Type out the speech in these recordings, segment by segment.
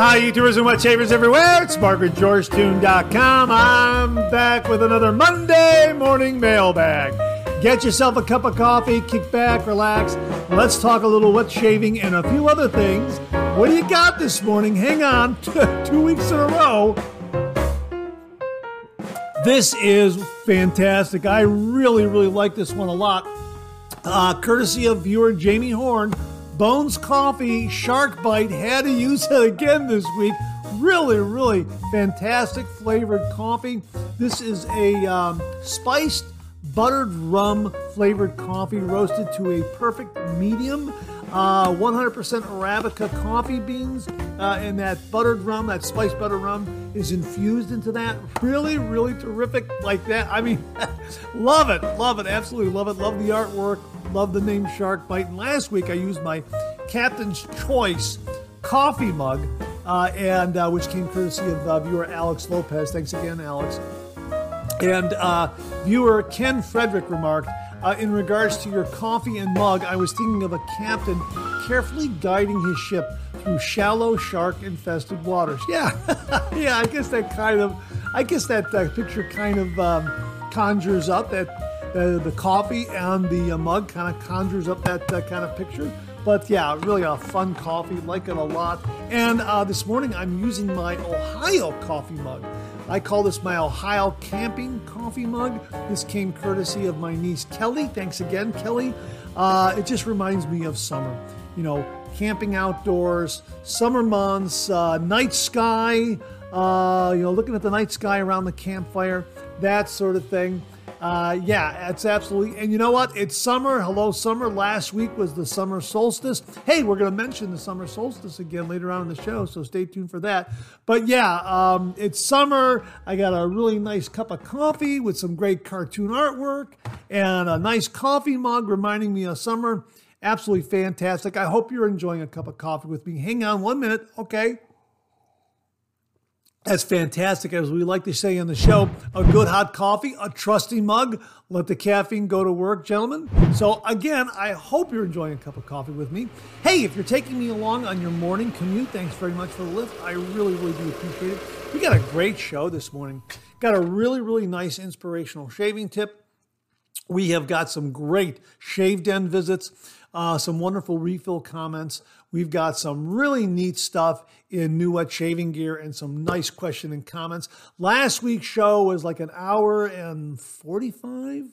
Hi, YouTubers and wet shavers everywhere. It's MargaretGeorgeTune.com. I'm back with another Monday morning mailbag. Get yourself a cup of coffee, kick back, relax. Let's talk a little wet shaving and a few other things. What do you got this morning? Hang on, two weeks in a row. This is fantastic. I really, really like this one a lot. Uh, courtesy of viewer Jamie Horn Bones Coffee Shark Bite. Had to use it again this week. Really, really fantastic flavored coffee. This is a um, spiced buttered rum flavored coffee roasted to a perfect medium. Uh, 100% Arabica coffee beans uh, and that buttered rum, that spiced buttered rum, is infused into that. Really, really terrific like that. I mean, love it, love it, absolutely love it. Love the artwork, love the name Shark Bite. And last week I used my Captain's Choice coffee mug, uh, and uh, which came courtesy of uh, viewer Alex Lopez. Thanks again, Alex. And uh, viewer Ken Frederick remarked, uh, in regards to your coffee and mug, I was thinking of a captain carefully guiding his ship through shallow shark infested waters. Yeah, yeah, I guess that kind of, I guess that uh, picture kind of um, conjures up that uh, the coffee and the uh, mug kind of conjures up that uh, kind of picture. But yeah, really a fun coffee, like it a lot. And uh, this morning I'm using my Ohio coffee mug. I call this my Ohio camping coffee mug. This came courtesy of my niece Kelly. Thanks again, Kelly. Uh, it just reminds me of summer. You know, camping outdoors, summer months, uh, night sky, uh, you know, looking at the night sky around the campfire, that sort of thing. Uh, yeah, it's absolutely. And you know what? It's summer. Hello, summer. Last week was the summer solstice. Hey, we're going to mention the summer solstice again later on in the show, so stay tuned for that. But yeah, um, it's summer. I got a really nice cup of coffee with some great cartoon artwork and a nice coffee mug reminding me of summer. Absolutely fantastic. I hope you're enjoying a cup of coffee with me. Hang on one minute, okay? As fantastic as we like to say on the show, a good hot coffee, a trusty mug. Let the caffeine go to work, gentlemen. So, again, I hope you're enjoying a cup of coffee with me. Hey, if you're taking me along on your morning commute, thanks very much for the lift. I really, really do appreciate it. We got a great show this morning. Got a really, really nice inspirational shaving tip. We have got some great shave den visits, uh, some wonderful refill comments. We've got some really neat stuff in New Wet Shaving Gear and some nice question and comments. Last week's show was like an hour and 45,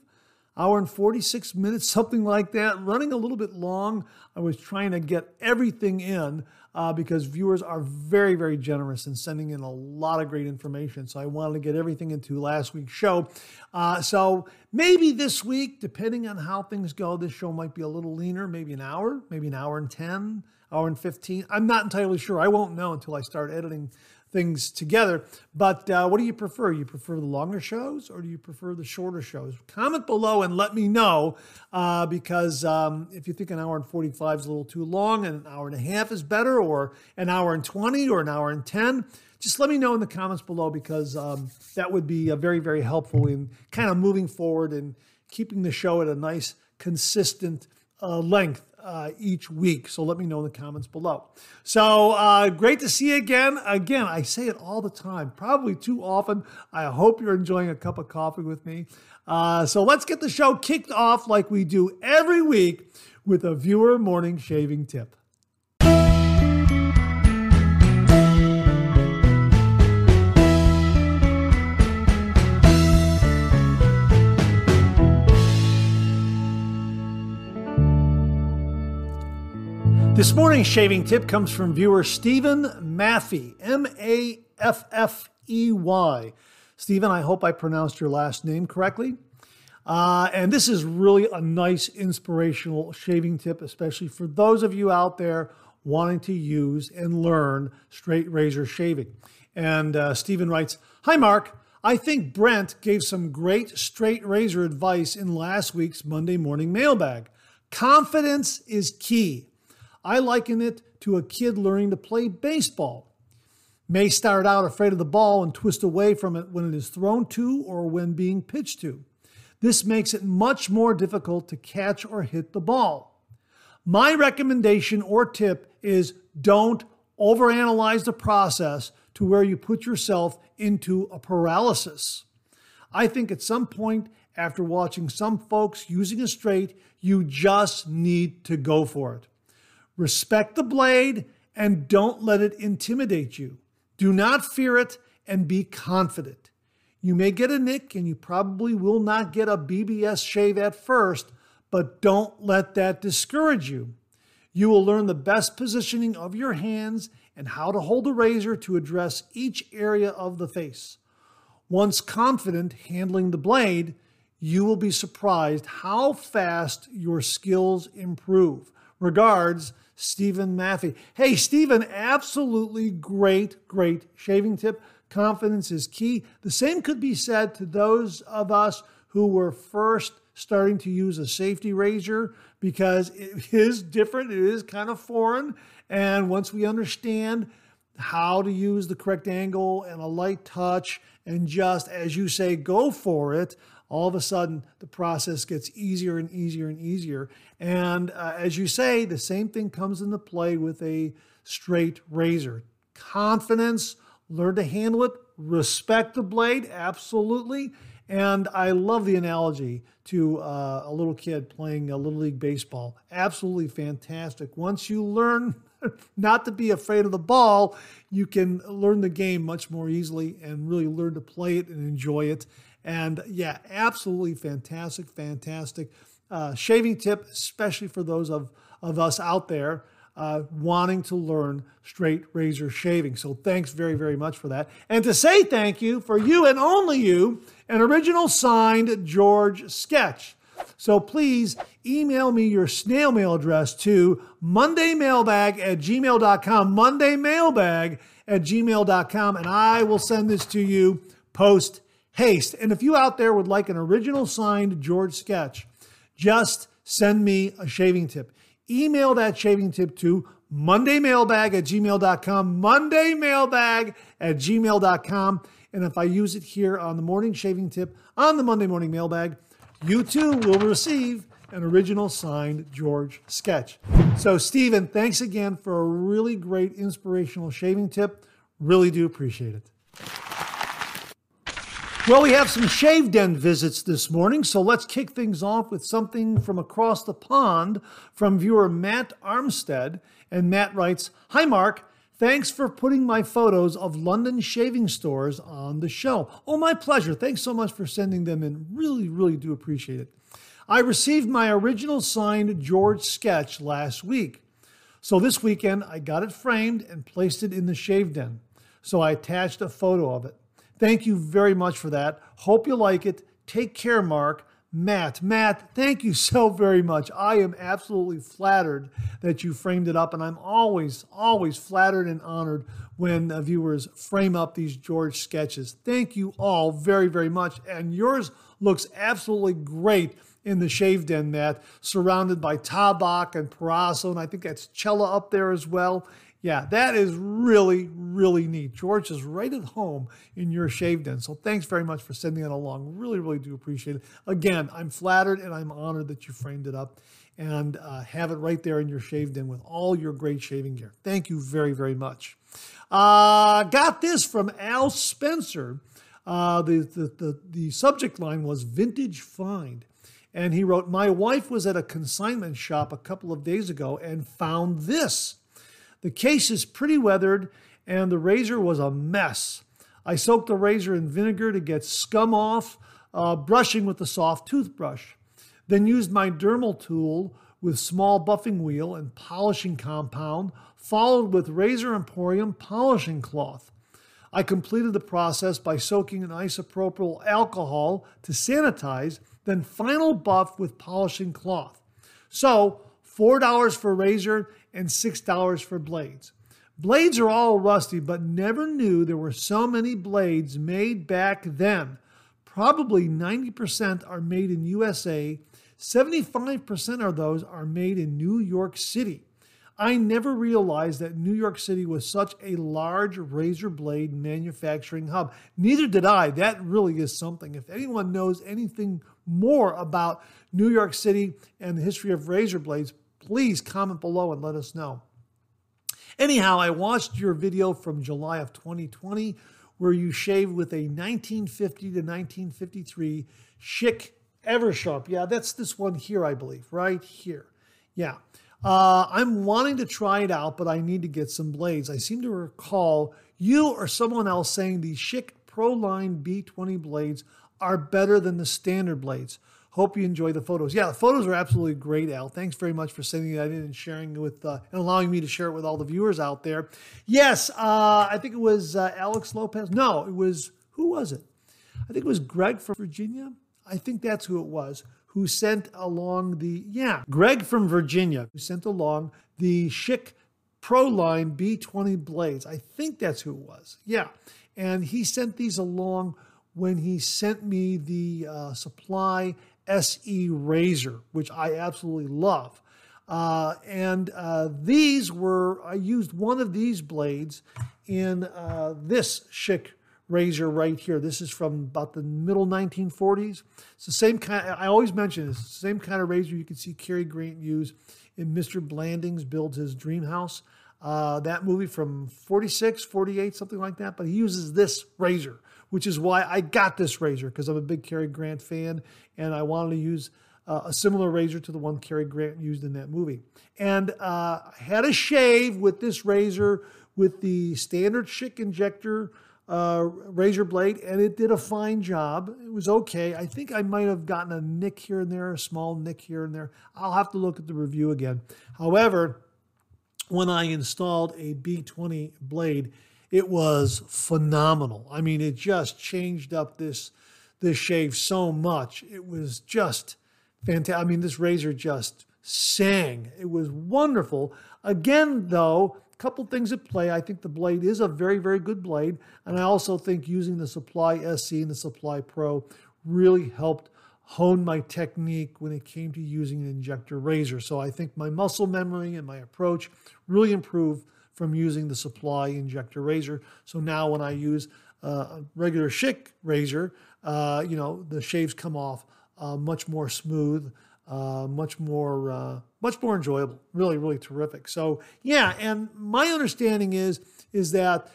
hour and 46 minutes, something like that, running a little bit long. I was trying to get everything in uh, because viewers are very, very generous in sending in a lot of great information. So I wanted to get everything into last week's show. Uh, so maybe this week, depending on how things go, this show might be a little leaner, maybe an hour, maybe an hour and 10 hour and 15. I'm not entirely sure. I won't know until I start editing things together. But uh, what do you prefer? You prefer the longer shows or do you prefer the shorter shows? Comment below and let me know uh, because um, if you think an hour and 45 is a little too long and an hour and a half is better, or an hour and 20 or an hour and 10, just let me know in the comments below because um, that would be uh, very, very helpful in kind of moving forward and keeping the show at a nice, consistent uh, length uh, each week. So let me know in the comments below. So uh, great to see you again. Again, I say it all the time, probably too often. I hope you're enjoying a cup of coffee with me. Uh, so let's get the show kicked off like we do every week with a viewer morning shaving tip. This morning's shaving tip comes from viewer Stephen Maffey, M A F F E Y. Stephen, I hope I pronounced your last name correctly. Uh, and this is really a nice inspirational shaving tip, especially for those of you out there wanting to use and learn straight razor shaving. And uh, Stephen writes Hi, Mark. I think Brent gave some great straight razor advice in last week's Monday morning mailbag. Confidence is key. I liken it to a kid learning to play baseball. May start out afraid of the ball and twist away from it when it is thrown to or when being pitched to. This makes it much more difficult to catch or hit the ball. My recommendation or tip is don't overanalyze the process to where you put yourself into a paralysis. I think at some point after watching some folks using a straight, you just need to go for it. Respect the blade and don't let it intimidate you. Do not fear it and be confident. You may get a nick and you probably will not get a BBS shave at first, but don't let that discourage you. You will learn the best positioning of your hands and how to hold a razor to address each area of the face. Once confident handling the blade, you will be surprised how fast your skills improve. Regards, Stephen Maffey. Hey, Stephen, absolutely great, great shaving tip. Confidence is key. The same could be said to those of us who were first starting to use a safety razor because it is different, it is kind of foreign. And once we understand how to use the correct angle and a light touch, and just as you say, go for it, all of a sudden the process gets easier and easier and easier. And uh, as you say, the same thing comes into play with a straight razor. Confidence, learn to handle it, respect the blade, absolutely. And I love the analogy to uh, a little kid playing a Little League Baseball. Absolutely fantastic. Once you learn not to be afraid of the ball, you can learn the game much more easily and really learn to play it and enjoy it. And yeah, absolutely fantastic, fantastic uh, shaving tip, especially for those of, of us out there uh, wanting to learn straight razor shaving. So thanks very, very much for that. And to say thank you for you and only you, an original signed George sketch. So please email me your snail mail address to mondaymailbag at gmail.com, mondaymailbag at gmail.com, and I will send this to you post haste. And if you out there would like an original signed George sketch, just send me a shaving tip. Email that shaving tip to mondaymailbag at gmail.com, mondaymailbag at gmail.com. And if I use it here on the morning shaving tip on the Monday morning mailbag, you too will receive an original signed George sketch. So, Stephen, thanks again for a really great inspirational shaving tip. Really do appreciate it. Well, we have some shave den visits this morning, so let's kick things off with something from across the pond from viewer Matt Armstead. And Matt writes Hi, Mark. Thanks for putting my photos of London shaving stores on the show. Oh, my pleasure. Thanks so much for sending them in. Really, really do appreciate it. I received my original signed George sketch last week. So this weekend, I got it framed and placed it in the shave den. So I attached a photo of it. Thank you very much for that. Hope you like it. Take care, Mark. Matt, Matt, thank you so very much. I am absolutely flattered that you framed it up, and I'm always, always flattered and honored when uh, viewers frame up these George sketches. Thank you all very, very much. And yours looks absolutely great in the shave den, Matt, surrounded by Tabak and Proraso, and I think that's Cella up there as well. Yeah, that is really, really neat. George is right at home in your shave den. So thanks very much for sending it along. Really, really do appreciate it. Again, I'm flattered and I'm honored that you framed it up and uh, have it right there in your shave den with all your great shaving gear. Thank you very, very much. Uh, got this from Al Spencer. Uh, the, the, the, the subject line was Vintage Find. And he wrote, My wife was at a consignment shop a couple of days ago and found this. The case is pretty weathered, and the razor was a mess. I soaked the razor in vinegar to get scum off, uh, brushing with a soft toothbrush. Then used my Dremel tool with small buffing wheel and polishing compound, followed with Razor Emporium polishing cloth. I completed the process by soaking in isopropyl alcohol to sanitize, then final buff with polishing cloth. So, $4 for razor and $6 for blades. Blades are all rusty, but never knew there were so many blades made back then. Probably 90% are made in USA, 75% of those are made in New York City. I never realized that New York City was such a large razor blade manufacturing hub. Neither did I. That really is something. If anyone knows anything more about New York City and the history of razor blades, please comment below and let us know. Anyhow, I watched your video from July of 2020 where you shaved with a 1950 to 1953 Schick Eversharp. Yeah, that's this one here, I believe, right here. Yeah. Uh, I'm wanting to try it out, but I need to get some blades. I seem to recall you or someone else saying the Schick Proline B20 blades are better than the standard blades. Hope you enjoy the photos. Yeah, the photos are absolutely great, Al. Thanks very much for sending that in and sharing with uh, and allowing me to share it with all the viewers out there. Yes, uh, I think it was uh, Alex Lopez. No, it was who was it? I think it was Greg from Virginia. I think that's who it was who sent along the yeah Greg from Virginia who sent along the Schick Proline B20 blades. I think that's who it was. Yeah, and he sent these along when he sent me the uh, supply SE Razor, which I absolutely love. Uh, and uh, these were, I used one of these blades in uh, this Schick razor right here. This is from about the middle 1940s. It's the same kind, I always mention this, the same kind of razor you can see Cary Grant use in Mr. Blandings Builds His Dream House. Uh, that movie from 46, 48, something like that. But he uses this razor which is why I got this razor because I'm a big Cary Grant fan and I wanted to use uh, a similar razor to the one Cary Grant used in that movie. And uh, I had a shave with this razor with the standard Schick injector uh, razor blade, and it did a fine job. It was okay. I think I might have gotten a nick here and there, a small nick here and there. I'll have to look at the review again. However, when I installed a B20 blade, it was phenomenal. I mean, it just changed up this this shave so much. It was just fantastic. I mean, this razor just sang. It was wonderful. Again, though, a couple things at play. I think the blade is a very, very good blade. And I also think using the Supply SE and the Supply Pro really helped hone my technique when it came to using an injector razor. So I think my muscle memory and my approach really improved from using the supply injector razor. So now when I use a regular Schick razor, uh, you know, the shaves come off uh, much more smooth, uh, much more, uh, much more enjoyable. Really, really terrific. So yeah, and my understanding is is that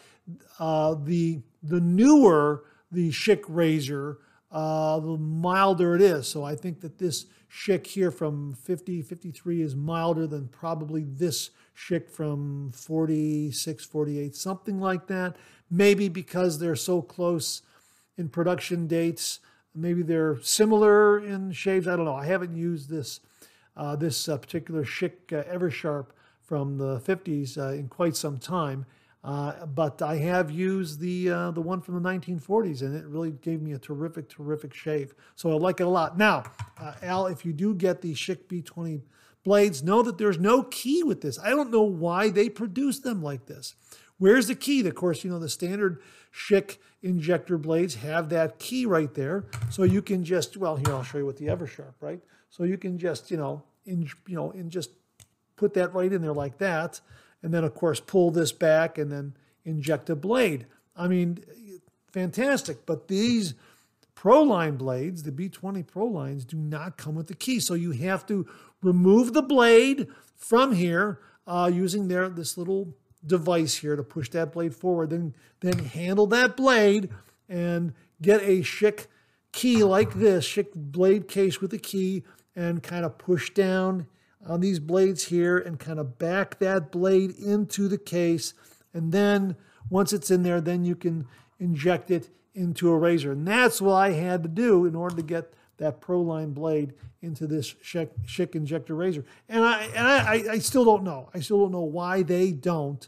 uh, the the newer the Schick razor, the milder it is. So I think that this Schick here from 50, 53 is milder than probably this Schick from 46, 48, something like that. Maybe because they're so close in production dates. Maybe they're similar in shaves. I don't know. I haven't used this uh, this uh, particular Schick uh, Eversharp from the 50s uh, in quite some time. Uh, but I have used the uh, the one from the 1940s, and it really gave me a terrific, terrific shave. So I like it a lot. Now, Al, if you do get the Schick B20 blades know that there's no key with this. I don't know why they produce them like this. Where's the key? Of course, you know, the standard Schick injector blades have that key right there. So you can just, well, here, I'll show you with the Eversharp, right? So you can just, you know, in, you know, and just put that right in there like that. And then, of course, pull this back and then inject a blade. I mean, fantastic. But these Proline blades, the B20 Prolines, do not come with the key. So you have to remove the blade from here uh, using their this little device here to push that blade forward. Then, then handle that blade and get a Schick key like this, Schick blade case with a key, and kind of push down on these blades here and kind of back that blade into the case. And then once it's in there, then you can inject it into a razor. And that's what I had to do in order to get that Proline blade into this Schick, injector razor. And I and I, I, still don't know. I still don't know why they don't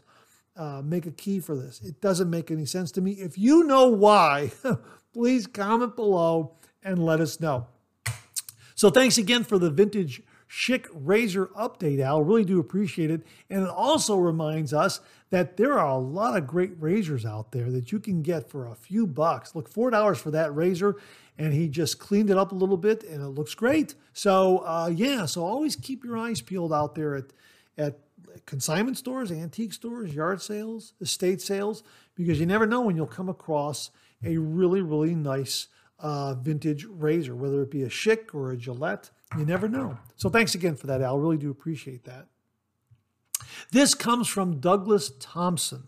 uh, make a key for this. It doesn't make any sense to me. If you know why, please comment below and let us know. So thanks again for the vintage Schick razor update, Al. Really do appreciate it. And it also reminds us that there are a lot of great razors out there that you can get for a few bucks. Look, $4 for that razor, and he just cleaned it up a little bit, and it looks great. So, uh, yeah, so always keep your eyes peeled out there at, at consignment stores, antique stores, yard sales, estate sales, because you never know when you'll come across a really, really nice uh, vintage razor, whether it be a Schick or a Gillette. You never know. So thanks again for that, Al. Really do appreciate that. This comes from Douglas Thompson,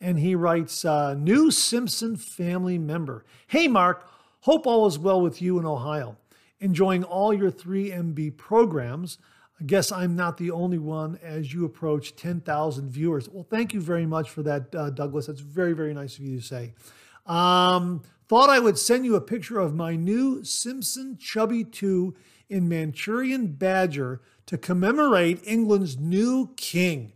and he writes uh, New Simpson family member. Hey, Mark, hope all is well with you in Ohio. Enjoying all your 3MB programs. I guess I'm not the only one as you approach 10,000 viewers. Well, thank you very much for that, uh, Douglas. That's very, very nice of you to say. Um, thought I would send you a picture of my new Simpson Chubby 2 in Manchurian Badger to commemorate England's new king.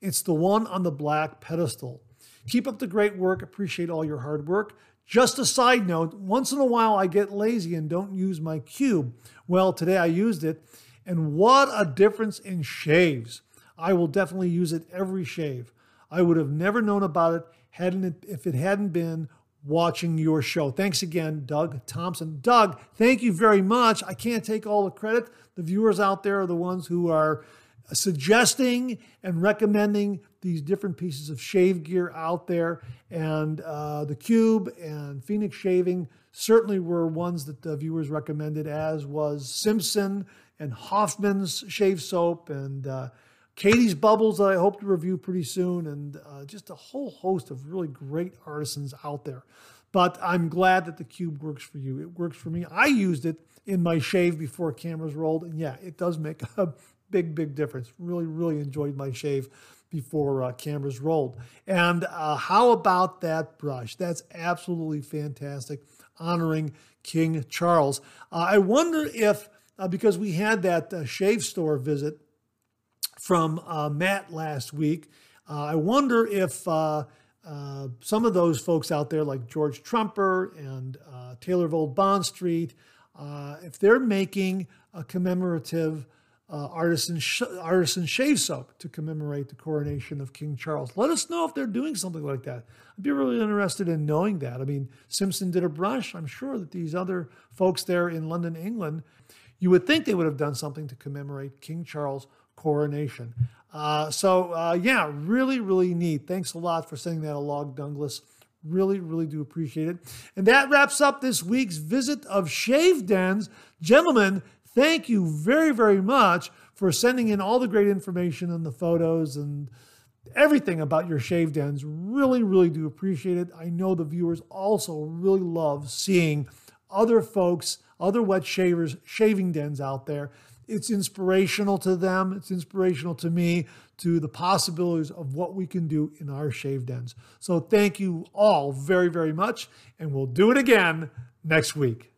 It's the one on the black pedestal. Keep up the great work. Appreciate all your hard work. Just a side note once in a while I get lazy and don't use my cube. Well, today I used it, and what a difference in shaves. I will definitely use it every shave. I would have never known about it hadn't it, if it hadn't been watching your show. Thanks again, Doug Thompson. Doug, thank you very much. I can't take all the credit. The viewers out there are the ones who are suggesting and recommending these different pieces of shave gear out there. And uh, the Cube and Phoenix Shaving certainly were ones that the viewers recommended, as was Simpson and Hoffman's shave soap and uh, Catie's Bubbles that I hope to review pretty soon, and uh, just a whole host of really great artisans out there. But I'm glad that the Cube works for you. It works for me. I used it in my shave before cameras rolled, and yeah, it does make a big, big difference. Really, really enjoyed my shave before uh, cameras rolled. And uh, how about that brush? That's absolutely fantastic, honoring King Charles. Uh, I wonder if, uh, because we had that uh, shave store visit from uh, Matt last week. Uh, I wonder if uh, uh some of those folks out there, like George Trumper and uh, Taylor of Old Bond Street, uh, if they're making a commemorative artisan sh- artisan shave soap to commemorate the coronation of King Charles, let us know if they're doing something like that. I'd be really interested in knowing that. I mean, Simpson did a brush. I'm sure that these other folks there in London, England, you would think they would have done something to commemorate King Charles coronation. Uh, so, uh, yeah, really, really neat. Thanks a lot for sending that along, Douglas. Really, really do appreciate it. And that wraps up this week's visit of Shave Dens. Gentlemen, thank you very, very much for sending in all the great information and the photos and everything about your shave dens. Really, really do appreciate it. I know the viewers also really love seeing other folks, other wet shavers, shaving dens out there it's inspirational to them. It's inspirational to me to the possibilities of what we can do in our shave dens. So thank you all very, very much. And we'll do it again next week.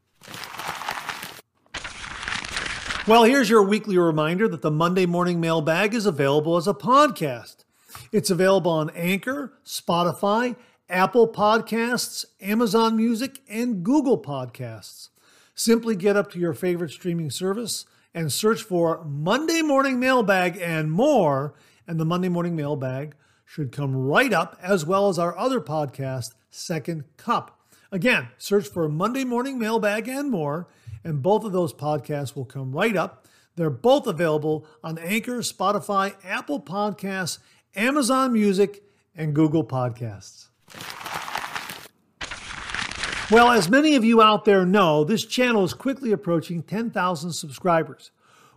Well, here's your weekly reminder that the Monday Morning Mailbag is available as a podcast. It's available on Anchor, Spotify, Apple Podcasts, Amazon Music, and Google Podcasts. Simply get up to your favorite streaming service and search for Monday Morning Mailbag and more. And the Monday Morning Mailbag should come right up, as well as our other podcast, Second Cup. Again, search for Monday Morning Mailbag and more, and both of those podcasts will come right up. They're both available on Anchor, Spotify, Apple Podcasts, Amazon Music, and Google Podcasts. Well, as many of you out there know, this channel is quickly approaching 10,000 subscribers.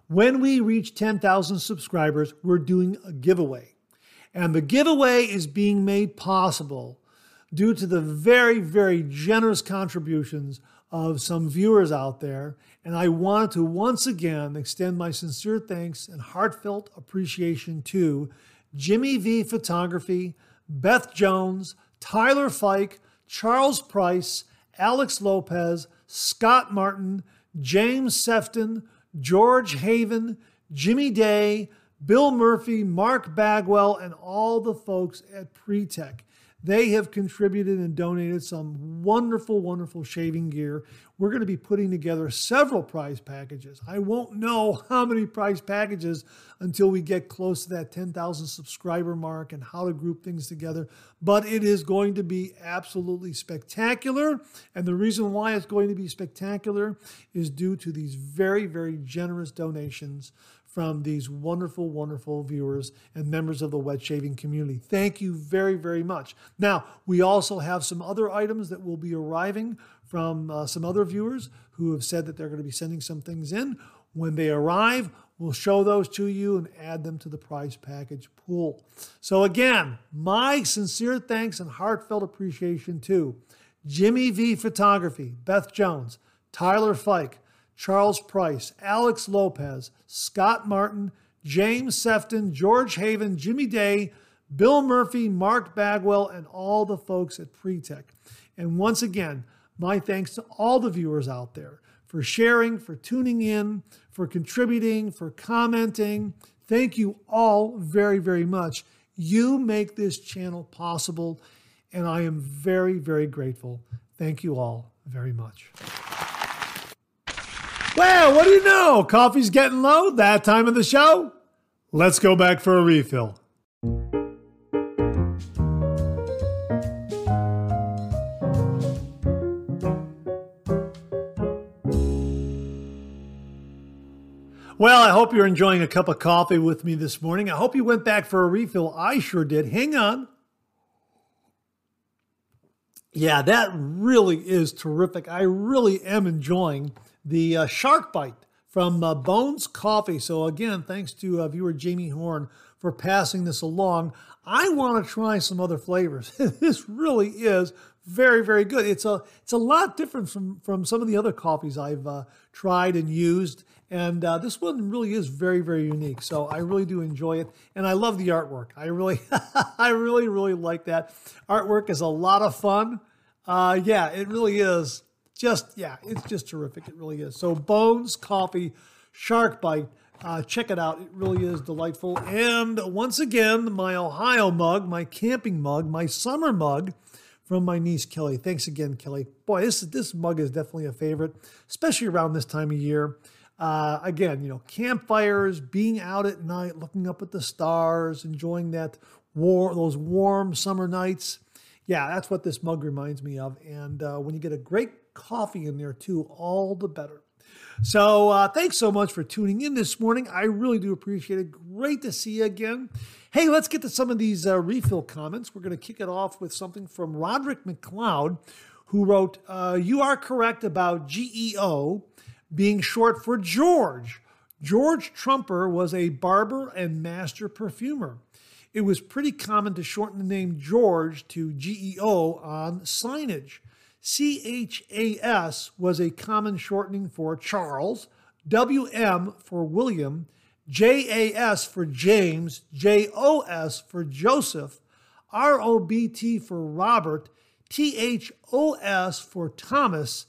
When we reach 10,000 subscribers, we're doing a giveaway. And the giveaway is being made possible due to the very, very generous contributions of some viewers out there. And I want to once again extend my sincere thanks and heartfelt appreciation to Jimmy V Photography, Beth Jones, Tyler Fike, Charles Price, Alex Lopez, Scott Martin, James Sefton, George Haven, Jimmy Day, Bill Murphy, Mark Bagwell, and all the folks at Pretech. They have contributed and donated some wonderful, wonderful shaving gear. We're going to be putting together several prize packages. I won't know how many prize packages until we get close to that 10,000 subscriber mark and how to group things together, but it is going to be absolutely spectacular. And the reason why it's going to be spectacular is due to these very, very generous donations from these wonderful, wonderful viewers and members of the wet shaving community. Thank you very, very much. Now, we also have some other items that will be arriving from uh, some other viewers who have said that they're going to be sending some things in. When they arrive, We'll show those to you and add them to the prize package pool. So, again, my sincere thanks and heartfelt appreciation to Jimmy V Photography, Beth Jones, Tyler Fike, Charles Price, Alex Lopez, Scott Martin, James Sefton, George Haven, Jimmy Day, Bill Murphy, Mark Bagwell, and all the folks at Pretech. And once again, my thanks to all the viewers out there for sharing, for tuning in, for contributing, for commenting. Thank you all very, very much. You make this channel possible, and I am very, very grateful. Thank you all very much. Well, what do you know? Coffee's getting low, that time of the show. Let's go back for a refill. Well, I hope you're enjoying a cup of coffee with me this morning. I hope you went back for a refill. I sure did. Hang on. Yeah, that really is terrific. I really am enjoying the uh, shark bite from uh, Bones Coffee. So, again, thanks to uh, viewer Jamie Horn for passing this along. I want to try some other flavors. this really is very, very good. It's a it's a lot different from from some of the other coffees I've uh, tried and used, and uh, this one really is very, very unique. So I really do enjoy it, and I love the artwork. I really, I really, really like that artwork. is a lot of fun. Uh, yeah, it really is. Just yeah, it's just terrific. It really is. So Bones Coffee Shark Bite. Uh, check it out. It really is delightful. And once again, my Ohio mug, my camping mug, my summer mug from my niece Kelly. Thanks again, Kelly. Boy, this this mug is definitely a favorite, especially around this time of year. Uh, again, you know, campfires, being out at night, looking up at the stars, enjoying that war, those warm summer nights. Yeah, that's what this mug reminds me of. And uh, when you get a great coffee in there too, all the better. So uh, thanks so much for tuning in this morning. I really do appreciate it. Great to see you again. Hey, let's get to some of these uh, refill comments. We're going to kick it off with something from Roderick McLeod, who wrote, uh, You are correct about GEO being short for George. George Trumper was a barber and master perfumer. It was pretty common to shorten the name George to GEO on signage. CHAS was a common shortening for Charles, WM for William, JAS for James, JOS for Joseph, ROBT for Robert, THOS for Thomas,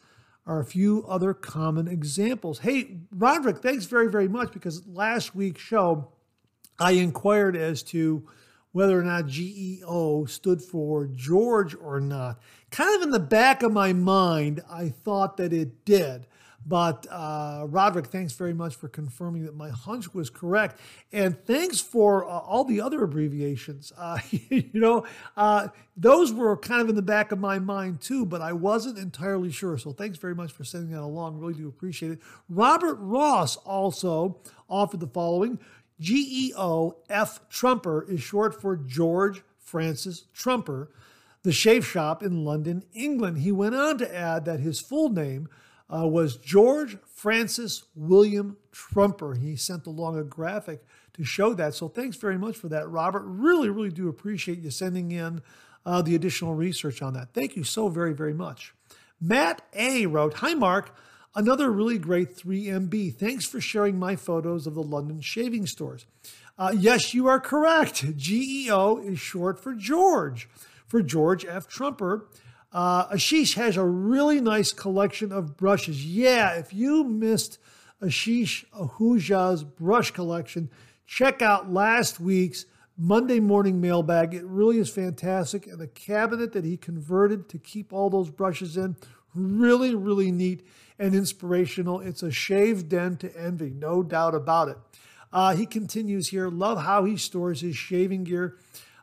are a few other common examples. Hey, Roderick, thanks very, very much because last week's show I inquired as to whether or not GEO stood for George or not. Kind of in the back of my mind, I thought that it did. But uh, Roderick, thanks very much for confirming that my hunch was correct, and thanks for uh, all the other abbreviations. Uh, you know, uh, those were kind of in the back of my mind too, but I wasn't entirely sure. So thanks very much for sending that along. Really do appreciate it. Robert Ross also offered the following: GEO F Trumper is short for George Francis Trumper, the shave shop in London, England. He went on to add that his full name uh, was George Francis William Trumper. He sent along a graphic to show that. So thanks very much for that, Robert. Really, really do appreciate you sending in uh, the additional research on that. Thank you so very, very much. Matt A wrote, Hi, Mark. Another really great 3MB. Thanks for sharing my photos of the London shaving stores. Uh, yes, you are correct. GEO is short for George, for George F. Trumper. Uh, Ashish has a really nice collection of brushes. Yeah, if you missed Ashish Ahuja's brush collection, check out last week's Monday morning mailbag. It really is fantastic. And the cabinet that he converted to keep all those brushes in, really, really neat and inspirational. It's a shave den to envy, no doubt about it. Uh, he continues here, love how he stores his shaving gear.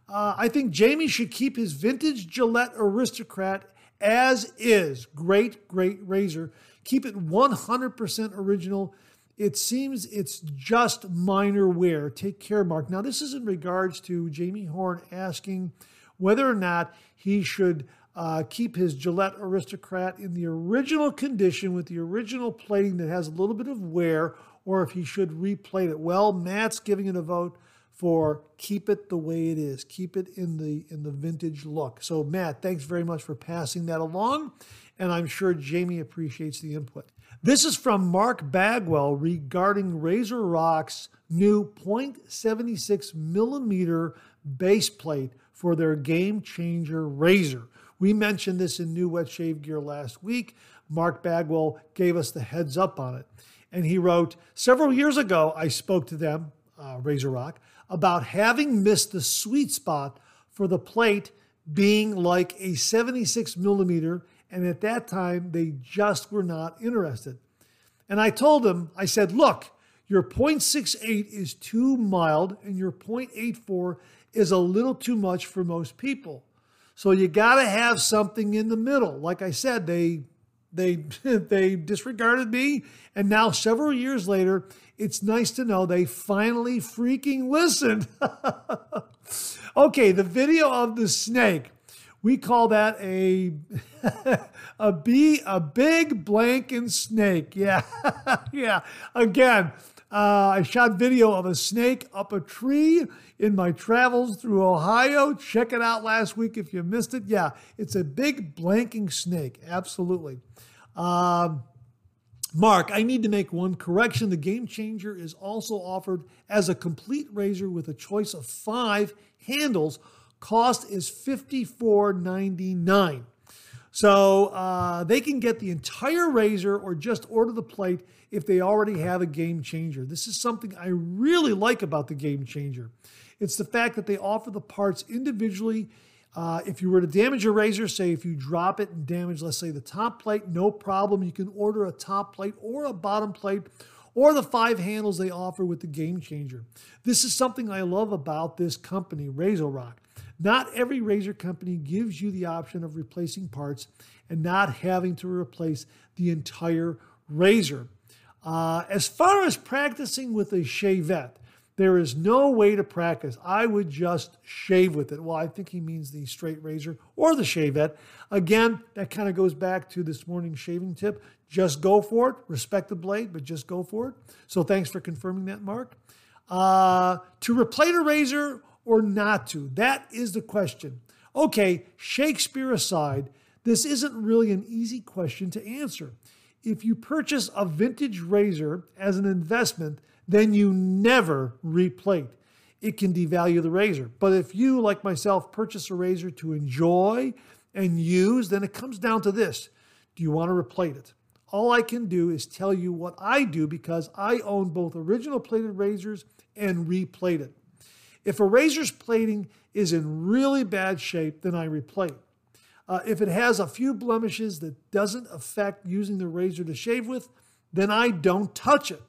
Uh, I think Jamie should keep his vintage Gillette Aristocrat as is. Great, great razor. Keep it 100% original. It seems it's just minor wear. Take care, Mark. Now, this is in regards to Jamie Horn asking whether or not he should uh, keep his Gillette Aristocrat in the original condition with the original plating that has a little bit of wear, or if he should replate it. Well, Matt's giving it a vote for keep it the way it is. Keep it in the in the vintage look. So Matt, thanks very much for passing that along, and I'm sure Jamie appreciates the input. This is from Mark Bagwell regarding RazoRock's new 0.76 millimeter base plate for their game changer razor. We mentioned this in New Wet Shave Gear last week. Mark Bagwell gave us the heads up on it. And he wrote, Several years ago, I spoke to them, uh, RazoRock, about having missed the sweet spot for the plate being like a 76 millimeter. And at that time, they just were not interested. And I told them, I said, look, your 0.68 is too mild and your 0.84 is a little too much for most people. So you got to have something in the middle. Like I said, they they they disregarded me and now several years later, it's nice to know they finally freaking listened. okay, the video of the snake. We call that a a bee, a big blanking snake. Yeah, yeah. Again, uh, I shot video of a snake up a tree in my travels through Ohio. Check it out last week if you missed it. Yeah, it's a big blanking snake. Absolutely. Um, Mark, I need to make one correction. The Game Changer is also offered as a complete razor with a choice of five handles. Cost is $54.99. So uh, they can get the entire razor or just order the plate if they already have a game changer. This is something I really like about the game changer. It's the fact that they offer the parts individually. Uh, if you were to damage your razor, say if you drop it and damage, let's say the top plate, no problem. You can order a top plate or a bottom plate or the five handles they offer with the Game Changer. This is something I love about this company, RazoRock. Not every razor company gives you the option of replacing parts and not having to replace the entire razor. Uh, as far as practicing with a shavette, there is no way to practice. I would just shave with it. Well, I think he means the straight razor or the shavette. Again, that kind of goes back to this morning's shaving tip. Just go for it. Respect the blade, but just go for it. So thanks for confirming that, Mark. Uh, to replate a razor or not to? That is the question. Okay, Shakespeare aside, this isn't really an easy question to answer. If you purchase a vintage razor as an investment, then you never replate. It can devalue the razor. But if you, like myself, purchase a razor to enjoy and use, then it comes down to this do you want to replate it? All I can do is tell you what I do because I own both original plated razors and replate it. If a razor's plating is in really bad shape, then I replate. Uh, if it has a few blemishes that doesn't affect using the razor to shave with, then I don't touch it.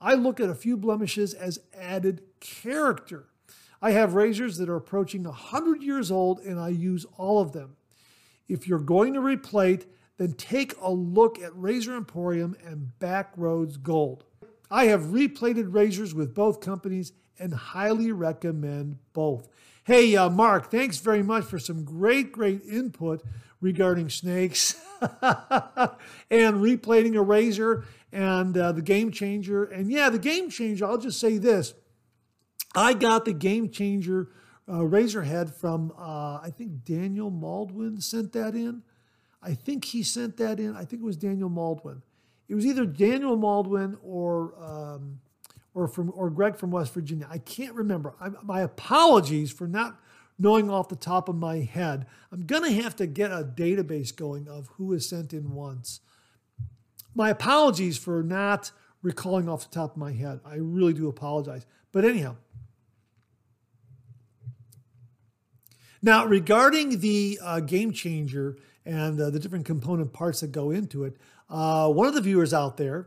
I look at a few blemishes as added character. I have razors that are approaching 100 years old and I use all of them. If you're going to replate, then take a look at Razor Emporium and Backroads Gold. I have replated razors with both companies and highly recommend both. Hey, uh, Mark, thanks very much for some great, great input regarding snakes and replating a razor and uh, the game changer. And yeah, the game changer, I'll just say this I got the game changer uh, razor head from, uh, I think Daniel Maldwin sent that in. I think he sent that in. I think it was Daniel Maldwin it was either Daniel Maldwin or um, or from or Greg from West Virginia. I can't remember. I, my apologies for not knowing off the top of my head. I'm gonna have to get a database going of who sent in once. My apologies for not recalling off the top of my head. I really do apologize. But anyhow. Now, regarding the uh, game changer and uh, the different component parts that go into it, uh, one of the viewers out there.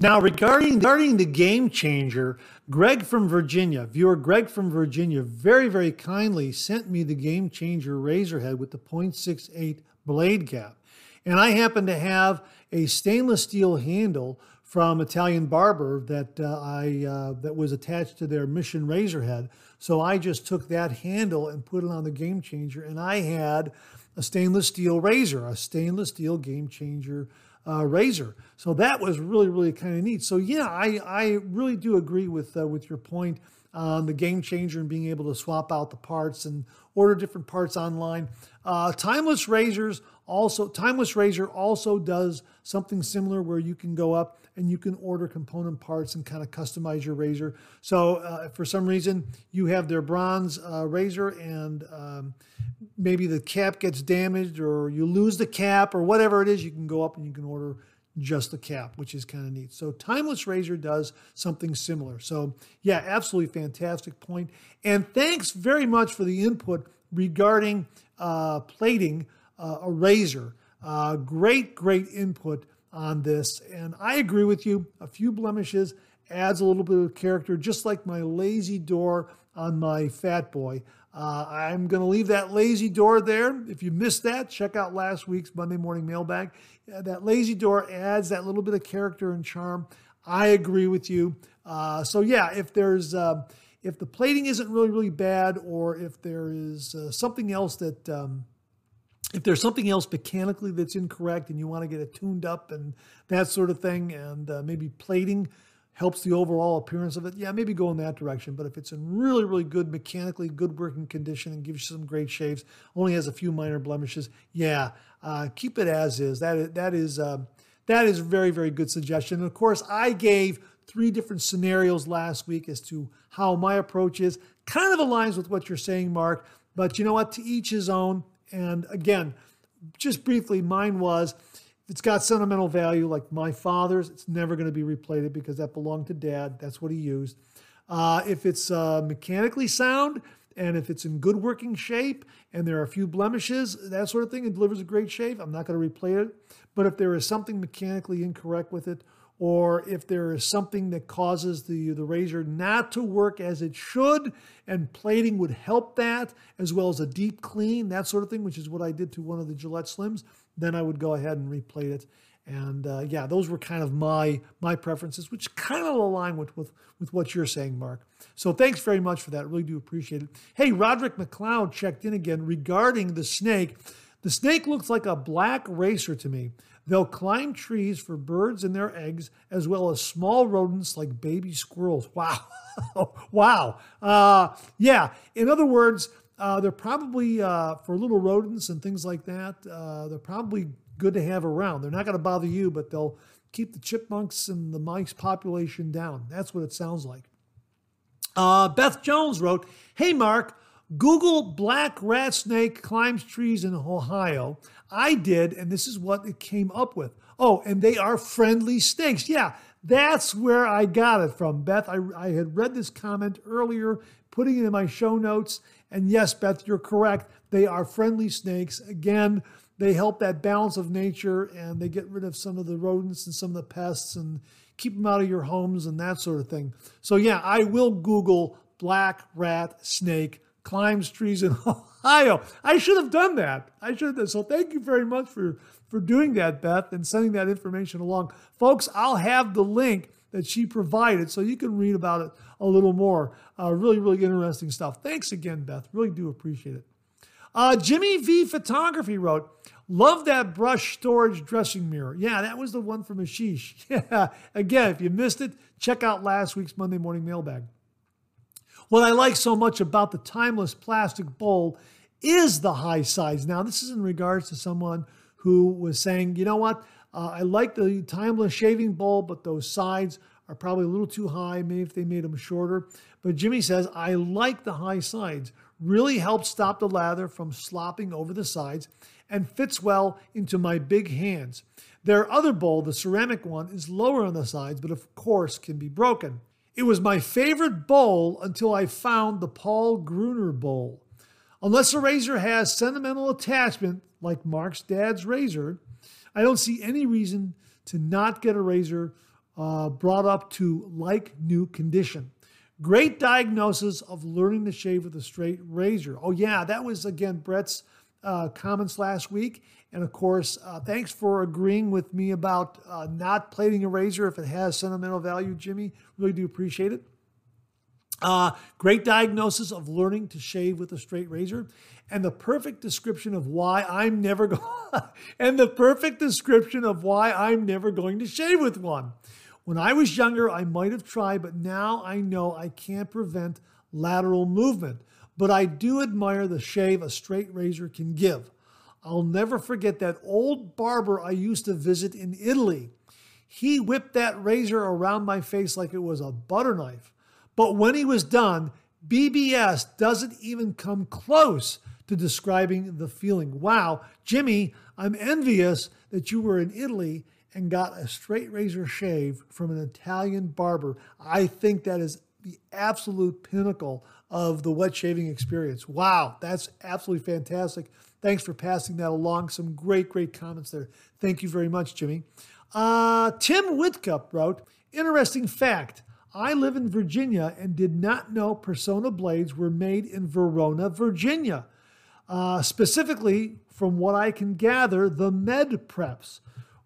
Now, regarding, regarding the game changer, Greg from Virginia, viewer Greg from Virginia, very, very kindly sent me the game changer razor head with the 0.68 blade gap. And I happen to have a stainless steel handle from Italian Barber that uh, I uh, that was attached to their Mission razor head. So I just took that handle and put it on the game changer, and I had a stainless steel razor, a stainless steel game changer uh, razor. So that was really, really kind of neat. So yeah, I, I really do agree with uh, with your point on the game changer and being able to swap out the parts and order different parts online. Uh, Timeless Razors also Timeless Razor also does something similar where you can go up and you can order component parts and kind of customize your razor. So uh, for some reason you have their bronze uh, razor and um, maybe the cap gets damaged or you lose the cap or whatever it is, you can go up and you can order just the cap, which is kind of neat. So Timeless Razor does something similar. So yeah, absolutely fantastic point. And thanks very much for the input regarding uh, plating uh, a razor. Uh, great, great input on this. And I agree with you. A few blemishes adds a little bit of character, just like my lazy door on my Fat Boy. Uh, I'm going to leave that lazy door there. If you missed that, check out last week's Monday morning mailbag. Uh, that lazy door adds that little bit of character and charm. I agree with you. Uh, so yeah, if there's uh, if the plating isn't really really bad, or if there is uh, something else that um, if there's something else mechanically that's incorrect and you want to get it tuned up and that sort of thing, and uh, maybe plating helps the overall appearance of it, yeah, maybe go in that direction. But if it's in really, really good, mechanically good working condition and gives you some great shaves, only has a few minor blemishes, yeah, uh, keep it as is. That is, that is uh, that is very, very good suggestion. And of course, I gave three different scenarios last week as to how my approach is. Kind of aligns with what you're saying, Mark. But you know what? To each his own. And again, just briefly, mine was it's got sentimental value, like my father's, it's never going to be replated because that belonged to dad. That's what he used. Uh, if it's uh, mechanically sound and if it's in good working shape and there are a few blemishes, that sort of thing, it delivers a great shave, I'm not going to replate it. But if there is something mechanically incorrect with it, or if there is something that causes the, the razor not to work as it should, and plating would help that, as well as a deep clean, that sort of thing, which is what I did to one of the Gillette Slims, then I would go ahead and replate it. And uh, yeah, those were kind of my my preferences, which kind of align with, with, with what you're saying, Mark. So thanks very much for that. Really do appreciate it. Hey, Roderick McLeod checked in again regarding the snake. The snake looks like a black racer to me. They'll climb trees for birds and their eggs, as well as small rodents like baby squirrels. Wow. wow. Uh, yeah. In other words, uh, they're probably uh, for little rodents and things like that. Uh, they're probably good to have around. They're not going to bother you, but they'll keep the chipmunks and the mice population down. That's what it sounds like. Uh, Beth Jones wrote, "Hey Mark, Google black rat snake climbs trees in Ohio. I did, and this is what it came up with. Oh, and they are friendly snakes. Yeah, that's where I got it from, Beth. I, I had read this comment earlier, putting it in my show notes. And yes, Beth, you're correct. They are friendly snakes. Again, they help that balance of nature and they get rid of some of the rodents and some of the pests and keep them out of your homes and that sort of thing. So, yeah, I will Google black rat snake climbs trees in Ohio. I should have done that. I should have. done. So thank you very much for for doing that, Beth, and sending that information along, folks. I'll have the link that she provided so you can read about it a little more. Uh, really, really interesting stuff. Thanks again, Beth. Really do appreciate it. Uh, Jimmy V Photography wrote, Love that brush storage dressing mirror. Yeah, that was the one from Ashish. Yeah. Again, if you missed it, check out last week's Monday morning mailbag. What I like so much about the timeless plastic bowl is the high sides. Now, this is in regards to someone who was saying, you know what, uh, I like the timeless shaving bowl, but those sides are probably a little too high, maybe if they made them shorter. But Jimmy says, I like the high sides. Really helps stop the lather from slopping over the sides and fits well into my big hands. Their other bowl, the ceramic one, is lower on the sides, but of course can be broken. It was my favorite bowl until I found the Paul Gruner bowl. Unless a razor has sentimental attachment, like Mark's dad's razor, I don't see any reason to not get a razor uh, brought up to like new condition. Great diagnosis of learning to shave with a straight razor. Oh, yeah, that was again Brett's uh, comments last week. And of course, uh, thanks for agreeing with me about uh, not plating a razor if it has sentimental value, Jimmy. Really do appreciate it. Uh, great diagnosis of learning to shave with a straight razor, and the perfect description of why I'm never going. and the perfect description of why I'm never going to shave with one. When I was younger, I might have tried, but now I know I can't prevent lateral movement. But I do admire the shave a straight razor can give. I'll never forget that old barber I used to visit in Italy. He whipped that razor around my face like it was a butter knife. But when he was done, BBS doesn't even come close to describing the feeling. Wow, Jimmy, I'm envious that you were in Italy and got a straight razor shave from an Italian barber. I think that is the absolute pinnacle of the wet shaving experience. Wow, that's absolutely fantastic. Thanks for passing that along. Some great, great comments there. Thank you very much, Jimmy. Uh, Tim Whitcup wrote, interesting fact. I live in Virginia and did not know Personna blades were made in Verona, Virginia. Uh, specifically, from what I can gather, the med preps.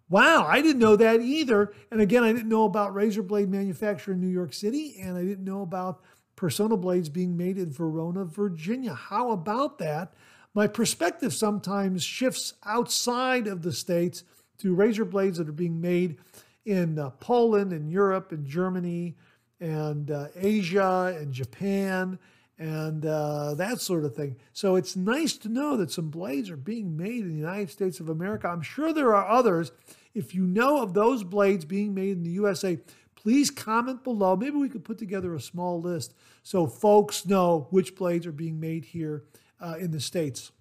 Wow, I didn't know that either. And again, I didn't know about razor blade manufacture in New York City, and I didn't know about Personna blades being made in Verona, Virginia. How about that? My perspective sometimes shifts outside of the States to razor blades that are being made in uh, Poland and Europe and Germany and uh, Asia and Japan and uh, that sort of thing. So it's nice to know that some blades are being made in the United States of America. I'm sure there are others. If you know of those blades being made in the USA, please comment below. Maybe we could put together a small list so folks know which blades are being made here uh, in the States.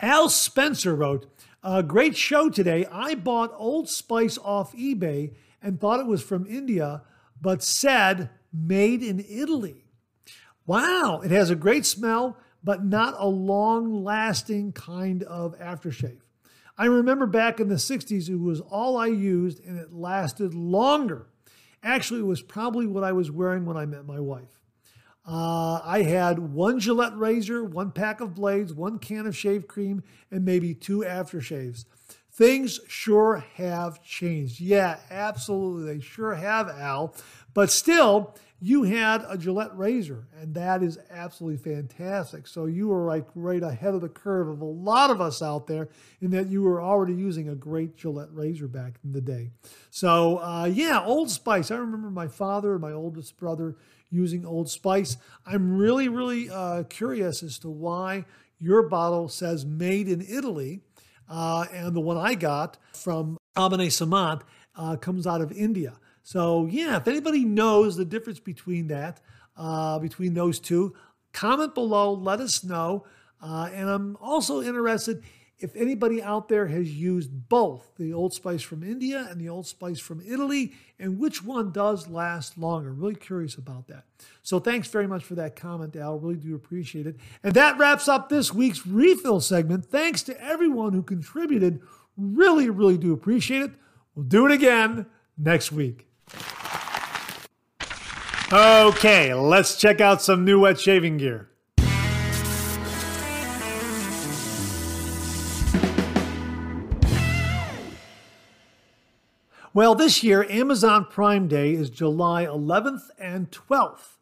Al Spencer wrote, a great show today. I bought Old Spice off eBay and thought it was from India, but said made in Italy. Wow, it has a great smell, but not a long lasting kind of aftershave. I remember back in the 60s, it was all I used and it lasted longer. Actually, it was probably what I was wearing when I met my wife. Uh, I had one Gillette razor, one pack of blades, one can of shave cream, and maybe two aftershaves. Things sure have changed. Yeah, absolutely. They sure have, Al. But still, you had a Gillette razor, and that is absolutely fantastic. So you were like right ahead of the curve of a lot of us out there in that you were already using a great Gillette razor back in the day. So uh, yeah, Old Spice. I remember my father and my oldest brother using Old Spice. I'm really, really uh, curious as to why your bottle says made in Italy, uh, and the one I got from Abane Samant uh, comes out of India. So, yeah, if anybody knows the difference between that, uh, between those two, comment below, let us know. Uh, and I'm also interested if anybody out there has used both the Old Spice from India and the Old Spice from Italy, and which one does last longer. Really curious about that. So thanks very much for that comment, Al. Really do appreciate it. And that wraps up this week's refill segment. Thanks to everyone who contributed. Really, really do appreciate it. We'll do it again next week. Okay, let's check out some new wet shaving gear. Well, this year, Amazon Prime Day is July 11th and 12th.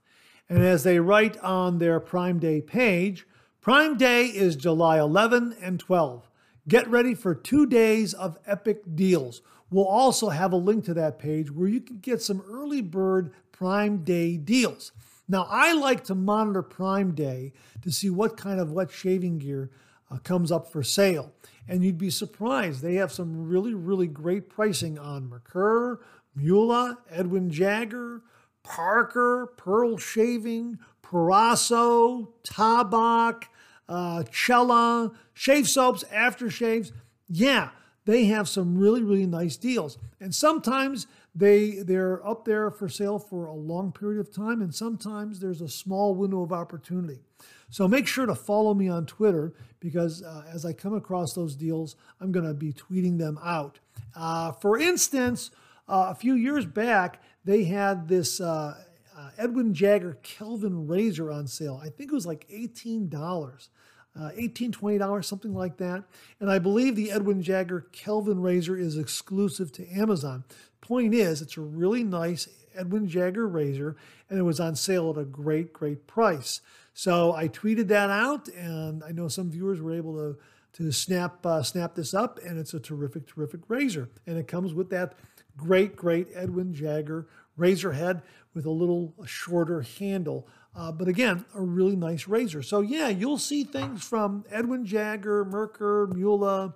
And as they write on their Prime Day page, Prime Day is July 11 and 12. Get ready for two days of epic deals. We'll also have a link to that page where you can get some early bird Prime Day deals. Now, I like to monitor Prime Day to see what kind of wet shaving gear uh, comes up for sale and you'd be surprised. They have some really, really great pricing on Merkur, Mula, Edwin Jagger, Parker, Pearl Shaving, Proraso, Tabac, uh, Cella, shave soaps, aftershaves. Yeah, they have some really, really nice deals. And sometimes they they're up there for sale for a long period of time, and sometimes there's a small window of opportunity. So make sure to follow me on Twitter because uh, as I come across those deals, I'm going to be tweeting them out. Uh, for instance, uh, a few years back, they had this uh, uh, Edwin Jagger Kelvin razor on sale. I think it was like $18. Uh, $18, $20, something like that. And I believe the Edwin Jagger Kelvin razor is exclusive to Amazon. Point is, it's a really nice Edwin Jagger razor, and it was on sale at a great, great price. So I tweeted that out, and I know some viewers were able to to snap uh, snap this up, and it's a terrific, terrific razor, and it comes with that great, great Edwin Jagger razor head with a little shorter handle. Uh, but again, a really nice razor. So yeah, you'll see things from Edwin Jagger, Merkur, Mula,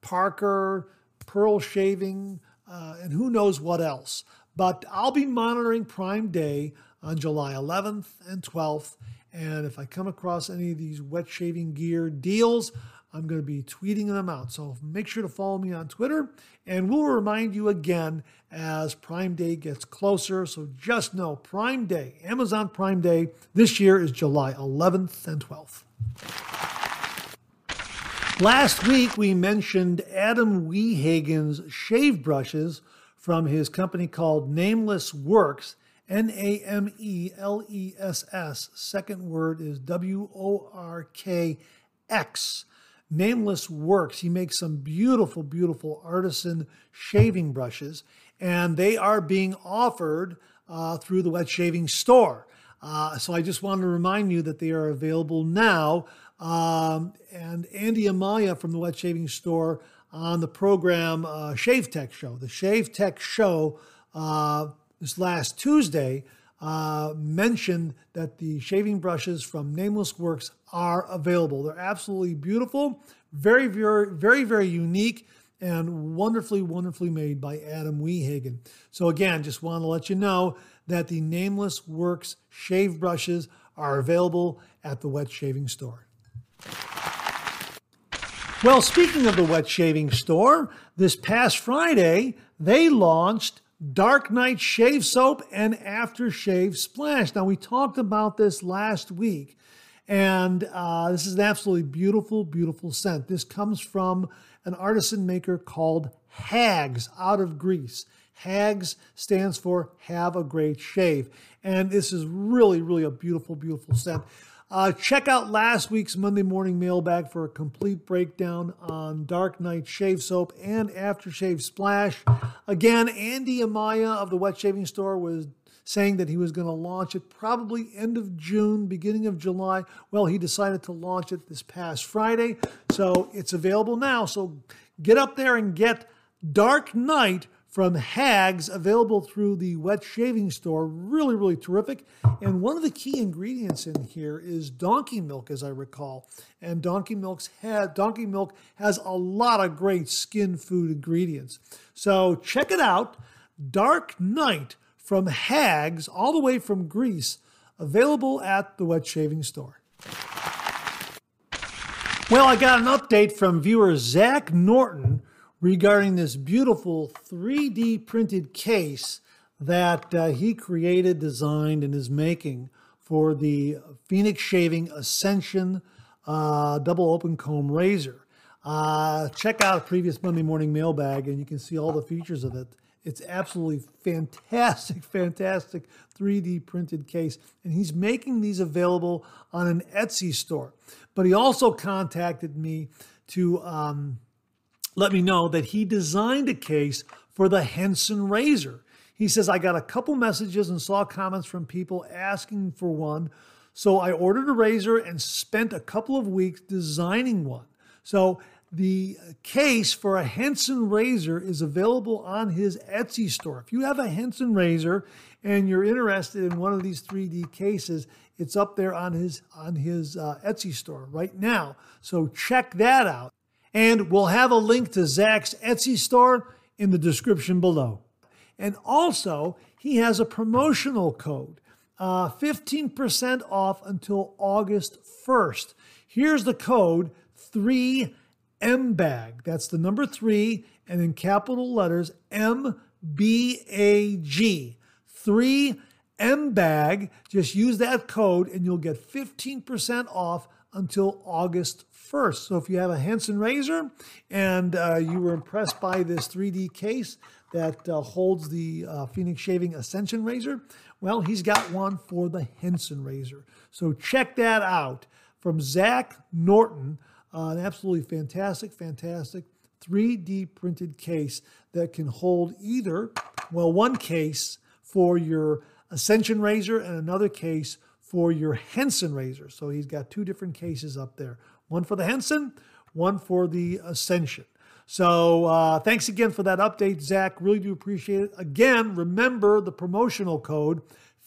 Parker, Pearl Shaving, uh, and who knows what else. But I'll be monitoring Prime Day on July 11th and 12th. And if I come across any of these wet shaving gear deals, I'm going to be tweeting them out. So make sure to follow me on Twitter, and we'll remind you again as Prime Day gets closer. So just know Prime Day, Amazon Prime Day, this year is July 11th and 12th. Last week, we mentioned Adam Wehagen's shave brushes from his company called Nameless WorkX. N A M E L E S S. Second word is W O R K X. Nameless WorkX. He makes some beautiful, beautiful artisan shaving brushes, and they are being offered uh, through the wet shaving store. Uh, so I just want to remind you that they are available now. Um, and Andy Amaya from the Wet Shaving Store on the program uh, Shave Tech Show. The Shave Tech Show uh, this last Tuesday uh, mentioned that the shaving brushes from Nameless WorkX are available. They're absolutely beautiful, very, very, very, very unique, and wonderfully, wonderfully made by Adam Wehagen. So, again, just want to let you know that the Nameless WorkX shave brushes are available at the Wet Shaving Store. Well, speaking of the Wet Shaving Store, this past Friday, they launched Dark Knight Shave Soap and Aftershave Splash. Now, we talked about this last week, and uh, this is an absolutely beautiful, beautiful scent. This comes from an artisan maker called Hags out of Greece. Hags stands for Have a Great Shave. And this is really, really a beautiful, beautiful scent. Uh, check out last week's Monday morning mailbag for a complete breakdown on Dark Knight Shave Soap and Aftershave Splash. Again, Andy Amaya of the Wet Shaving Store was saying that he was going to launch it probably end of June, beginning of July. Well, he decided to launch it this past Friday, so it's available now. So get up there and get Dark Knight from Hags, available through the wet shaving store. Really, really terrific. And one of the key ingredients in here is donkey milk, as I recall. And donkey milk's had donkey milk has a lot of great skin food ingredients. So check it out. Dark Knight from Hags, all the way from Greece, available at the wet shaving store. Well, I got an update from viewer Zach Norton regarding this beautiful 3D printed case that uh, he created, designed, and is making for the Phoenix Shaving Ascension uh, double open comb razor. Uh, check out previous Monday morning mailbag and you can see all the features of it. It's absolutely fantastic, fantastic 3D printed case. And he's making these available on an Etsy store. But he also contacted me to um, let me know that he designed a case for the Henson razor. He says, I got a couple messages and saw comments from people asking for one. So I ordered a razor and spent a couple of weeks designing one. So the case for a Henson razor is available on his Etsy store. If you have a Henson razor and you're interested in one of these 3D cases, it's up there on his on his uh, Etsy store right now. So check that out. And we'll have a link to Zach's Etsy store in the description below. And also, he has a promotional code uh, 15% off until August 1st. Here's the code 3MBAG. That's the number three, and in capital letters M B A G. 3MBAG. Just use that code, and you'll get 15% off until August 1st. So if you have a Henson razor and uh, you were impressed by this 3D case that uh, holds the uh, Phoenix Shaving Ascension razor, well, he's got one for the Henson razor. So check that out from Zach Norton. Uh, an absolutely fantastic, fantastic 3D printed case that can hold either, well, one case for your Ascension razor and another case for your Henson razor. So he's got two different cases up there one for the Henson, one for the Ascension. So uh, thanks again for that update, Zach. Really do appreciate it. Again, remember the promotional code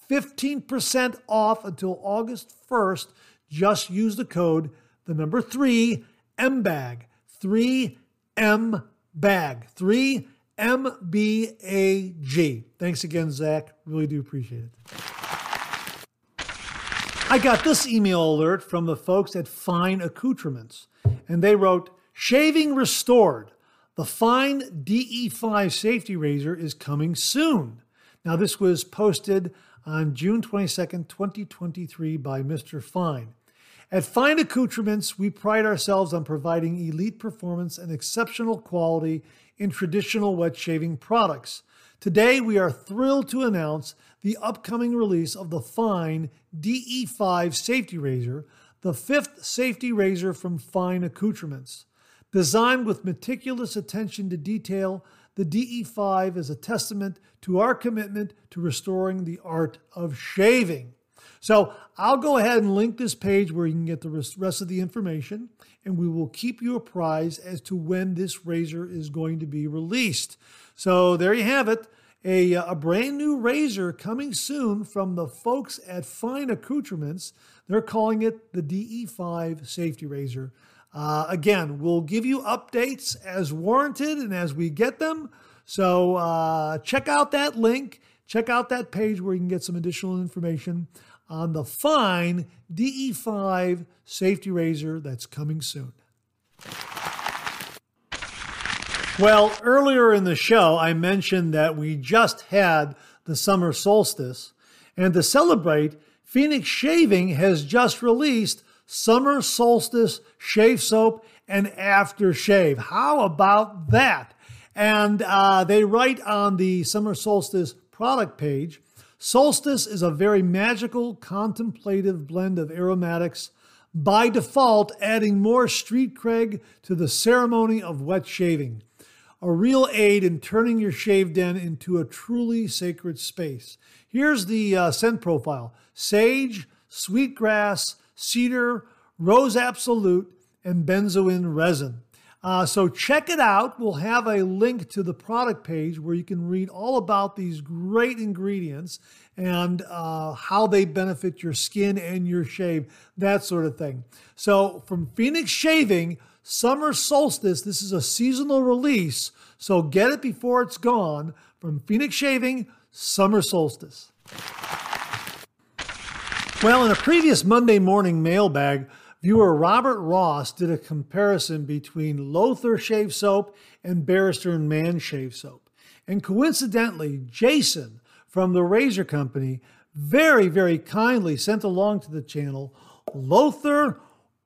15% off until August 1st. Just use the code, the number three, MBAG. 3M bag. 3 MBAG. Thanks again, Zach. Really do appreciate it. I got this email alert from the folks at Fine Accoutrements, and they wrote, Shaving restored. The Fine DE5 safety razor is coming soon. Now, this was posted on June 22nd, 2023 by Mr. Fine. At Fine Accoutrements, we pride ourselves on providing elite performance and exceptional quality in traditional wet shaving products. Today, we are thrilled to announce the upcoming release of the Fine DE5 Safety Razor, the fifth safety razor from Fine Accoutrements. Designed with meticulous attention to detail, the DE5 is a testament to our commitment to restoring the art of shaving. So I'll go ahead and link this page where you can get the rest of the information, and we will keep you apprised as to when this razor is going to be released. So there you have it. A, a brand new razor coming soon from the folks at Fine Accoutrements. They're calling it the DE5 Safety Razor. Uh, again, we'll give you updates as warranted and as we get them. So uh, check out that link. Check out that page where you can get some additional information on the fine DE5 safety razor that's coming soon. Well, earlier in the show, I mentioned that we just had the summer solstice, and to celebrate, Phoenix Shaving has just released Summer Solstice Shave Soap and Aftershave. How about that? And uh, they write on the Summer Solstice product page Solstice is a very magical, contemplative blend of aromatics, by default, adding more street cred to the ceremony of wet shaving. A real aid in turning your shave den into a truly sacred space. Here's the uh, scent profile sage, sweetgrass, cedar, rose absolute, and benzoin resin. Uh, so check it out. We'll have a link to the product page where you can read all about these great ingredients and uh, how they benefit your skin and your shave, that sort of thing. So from Phoenix Shaving, Summer Solstice, this is a seasonal release. So get it before it's gone. From Phoenix Shaving, Summer Solstice. Well, in a previous Monday morning mailbag, Viewer Robert Ross did a comparison between Lothur shave soap and Barrister and Mann shave soap. And coincidentally, Jason from the Razor Company very, very kindly sent along to the channel Lothur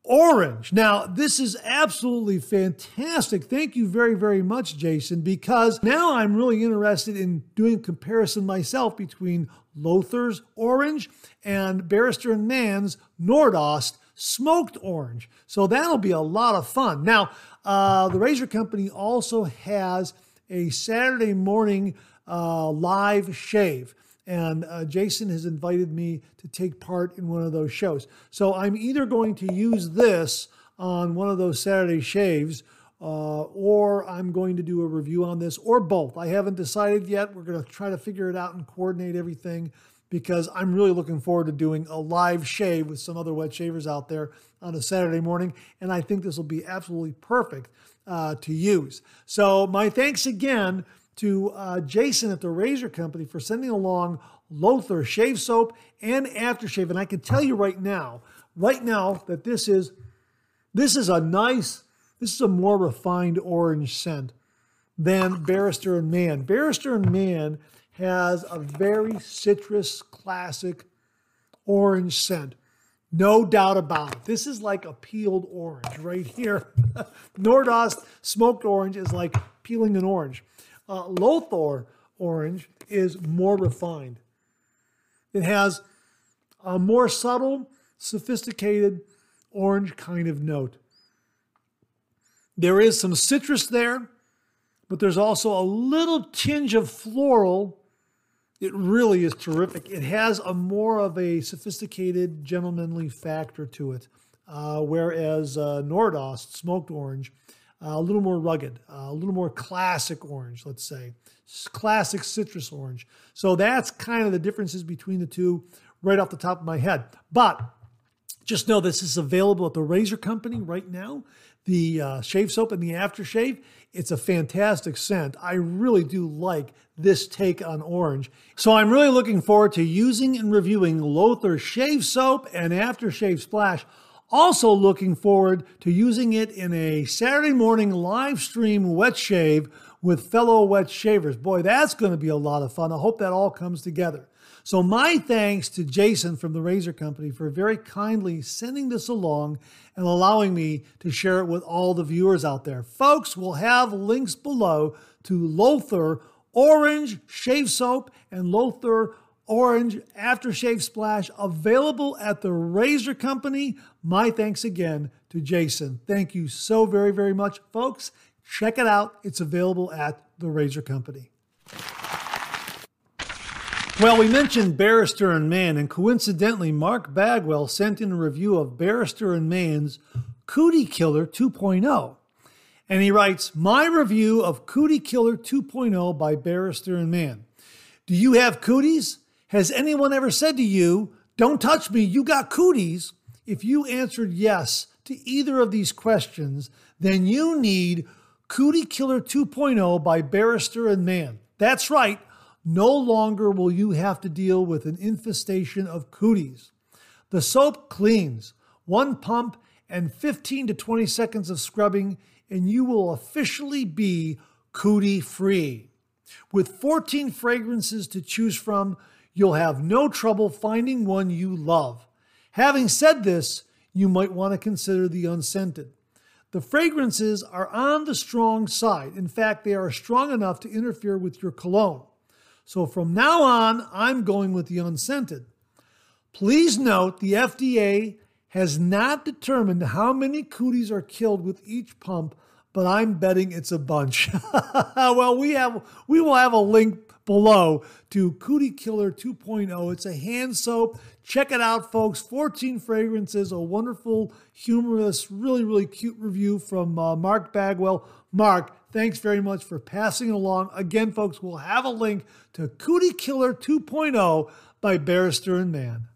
Orange. Now, this is absolutely fantastic. Thank you very, very much, Jason, because now I'm really interested in doing a comparison myself between Lothur's Orange and Barrister and Mann's Nordost smoked orange. So that'll be a lot of fun. Now, uh, the Razor Company also has a Saturday morning uh, live shave. And uh, Jason has invited me to take part in one of those shows. So I'm either going to use this on one of those Saturday shaves, uh, or I'm going to do a review on this, or both. I haven't decided yet. We're going to try to figure it out and coordinate everything because I'm really looking forward to doing a live shave with some other wet shavers out there on a Saturday morning. And I think this will be absolutely perfect uh, to use. So, my thanks again to uh, Jason at the Razor Company for sending along Lothur shave soap and aftershave. And I can tell you right now, right now, that this is this is a nice, this is a more refined orange scent than Barrister and Mann. Barrister and Mann has a very citrus, classic orange scent. No doubt about it. This is like a peeled orange right here. Nordost smoked orange is like peeling an orange. Uh, Lothur orange is more refined. It has a more subtle, sophisticated orange kind of note. There is some citrus there, but there's also a little tinge of floral It really is terrific. It has a more of a sophisticated, gentlemanly factor to it, uh, whereas uh, Nordost smoked orange, a little more rugged, uh, a little more classic orange, let's say, classic citrus orange. So that's kind of the differences between the two, right off the top of my head. But just know this is available at the Razor Company right now. The uh, shave soap and the aftershave. It's a fantastic scent. I really do like this take on orange. So I'm really looking forward to using and reviewing Lothur Shave Soap and Aftershave Splash. Also looking forward to using it in a Saturday morning live stream wet shave with fellow wet shavers. Boy, that's going to be a lot of fun. I hope that all comes together. So, my thanks to Jason from the Razor Company for very kindly sending this along and allowing me to share it with all the viewers out there. Folks, we'll have links below to Lothur Orange Shave Soap and Lothur Orange Aftershave Splash available at the Razor Company. My thanks again to Jason. Thank you so very, very much, folks. Check it out. It's available at the Razor Company. Well, we mentioned Barrister and Mann, and coincidentally, Mark Bagwell sent in a review of Barrister and Mann's Cootie Killer 2.0. And he writes, My review of Cootie Killer 2.0 by Barrister and Mann. Do you have cooties? Has anyone ever said to you, Don't touch me, you got cooties? If you answered yes to either of these questions, then you need Cootie Killer 2.0 by Barrister and Mann. That's right no longer will you have to deal with an infestation of cooties. The soap cleans, one pump and 15 to 20 seconds of scrubbing, and you will officially be cootie free. With 14 fragrances to choose from, you'll have no trouble finding one you love. Having said this, you might want to consider the unscented. The fragrances are on the strong side. In fact, they are strong enough to interfere with your cologne. So from now on, I'm going with the unscented. Please note the FDA has not determined how many cooties are killed with each pump, but I'm betting it's a bunch. well, we have we will have a link below to Cootie Killer 2.0. It's a hand soap. Check it out, folks. 14 fragrances, a wonderful, humorous, really, really cute review from uh, Mark Bagwell. Mark, thanks very much for passing along. Again, folks, we'll have a link to Cootie Killer 2.0 by Barrister and Mann.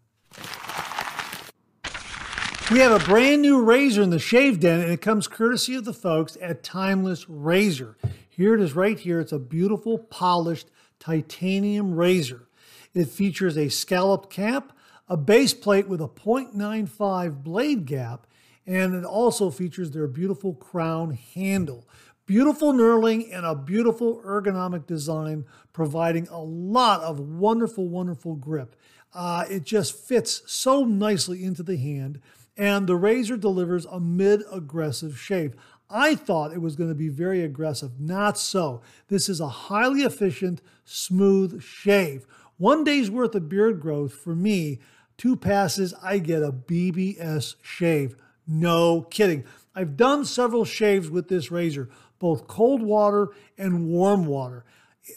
We have a brand new razor in the shave den, and it comes courtesy of the folks at Timeless Razor. Here it is right here. It's a beautiful, polished titanium razor. It features a scalloped cap, a base plate with a 0.95 blade gap, and it also features their beautiful crown handle. Beautiful knurling and a beautiful ergonomic design, providing a lot of wonderful, wonderful grip. Uh, it just fits so nicely into the hand, and the razor delivers a mid aggressive shave. I thought it was going to be very aggressive. Not so. This is a highly efficient, smooth shave. One day's worth of beard growth for me, two passes, I get a BBS shave. No kidding. I've done several shaves with this razor both cold water and warm water.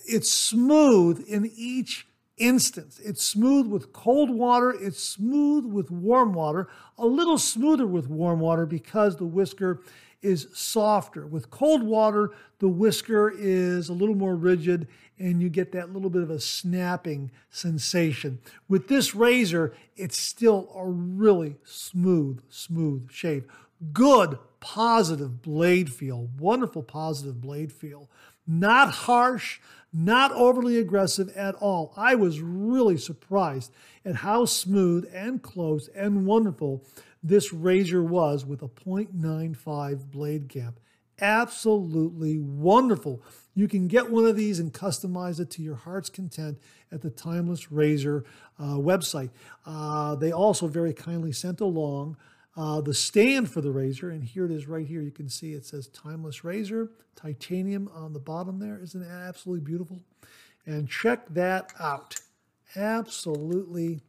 It's smooth in each instance. It's smooth with cold water, it's smooth with warm water, a little smoother with warm water because the whisker is softer. With cold water, the whisker is a little more rigid and you get that little bit of a snapping sensation. With this razor, it's still a really smooth, smooth shave. Good positive blade feel, wonderful positive blade feel. Not harsh, not overly aggressive at all. I was really surprised at how smooth and close and wonderful this razor was with a 0.95 blade gap. Absolutely wonderful. You can get one of these and customize it to your heart's content at the Timeless Razor uh, website. Uh, they also very kindly sent along uh, the stand for the razor, and here it is right here. You can see it says Timeless Razor, titanium on the bottom there. Isn't absolutely beautiful? And check that out. Absolutely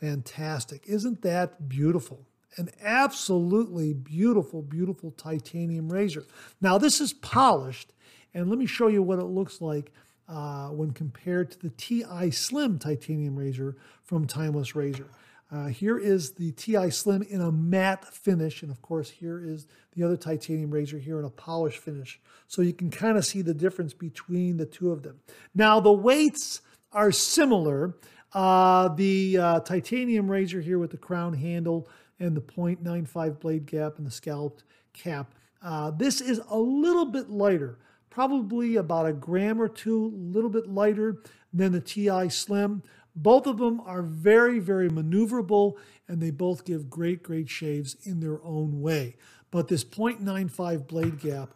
fantastic. Isn't that beautiful? An absolutely beautiful, beautiful titanium razor. Now, this is polished, and let me show you what it looks like uh, when compared to the TI Slim titanium razor from Timeless Razor. Uh, here is the TI Slim in a matte finish, and of course, here is the other titanium razor here in a polished finish. So you can kind of see the difference between the two of them. Now, the weights are similar. Uh, the uh, titanium razor here with the crown handle and the 0.95 blade gap and the scalloped cap. Uh, this is a little bit lighter, probably about a gram or two, a little bit lighter than the TI Slim. Both of them are very, very maneuverable, and they both give great, great shaves in their own way. But this 0.95 blade gap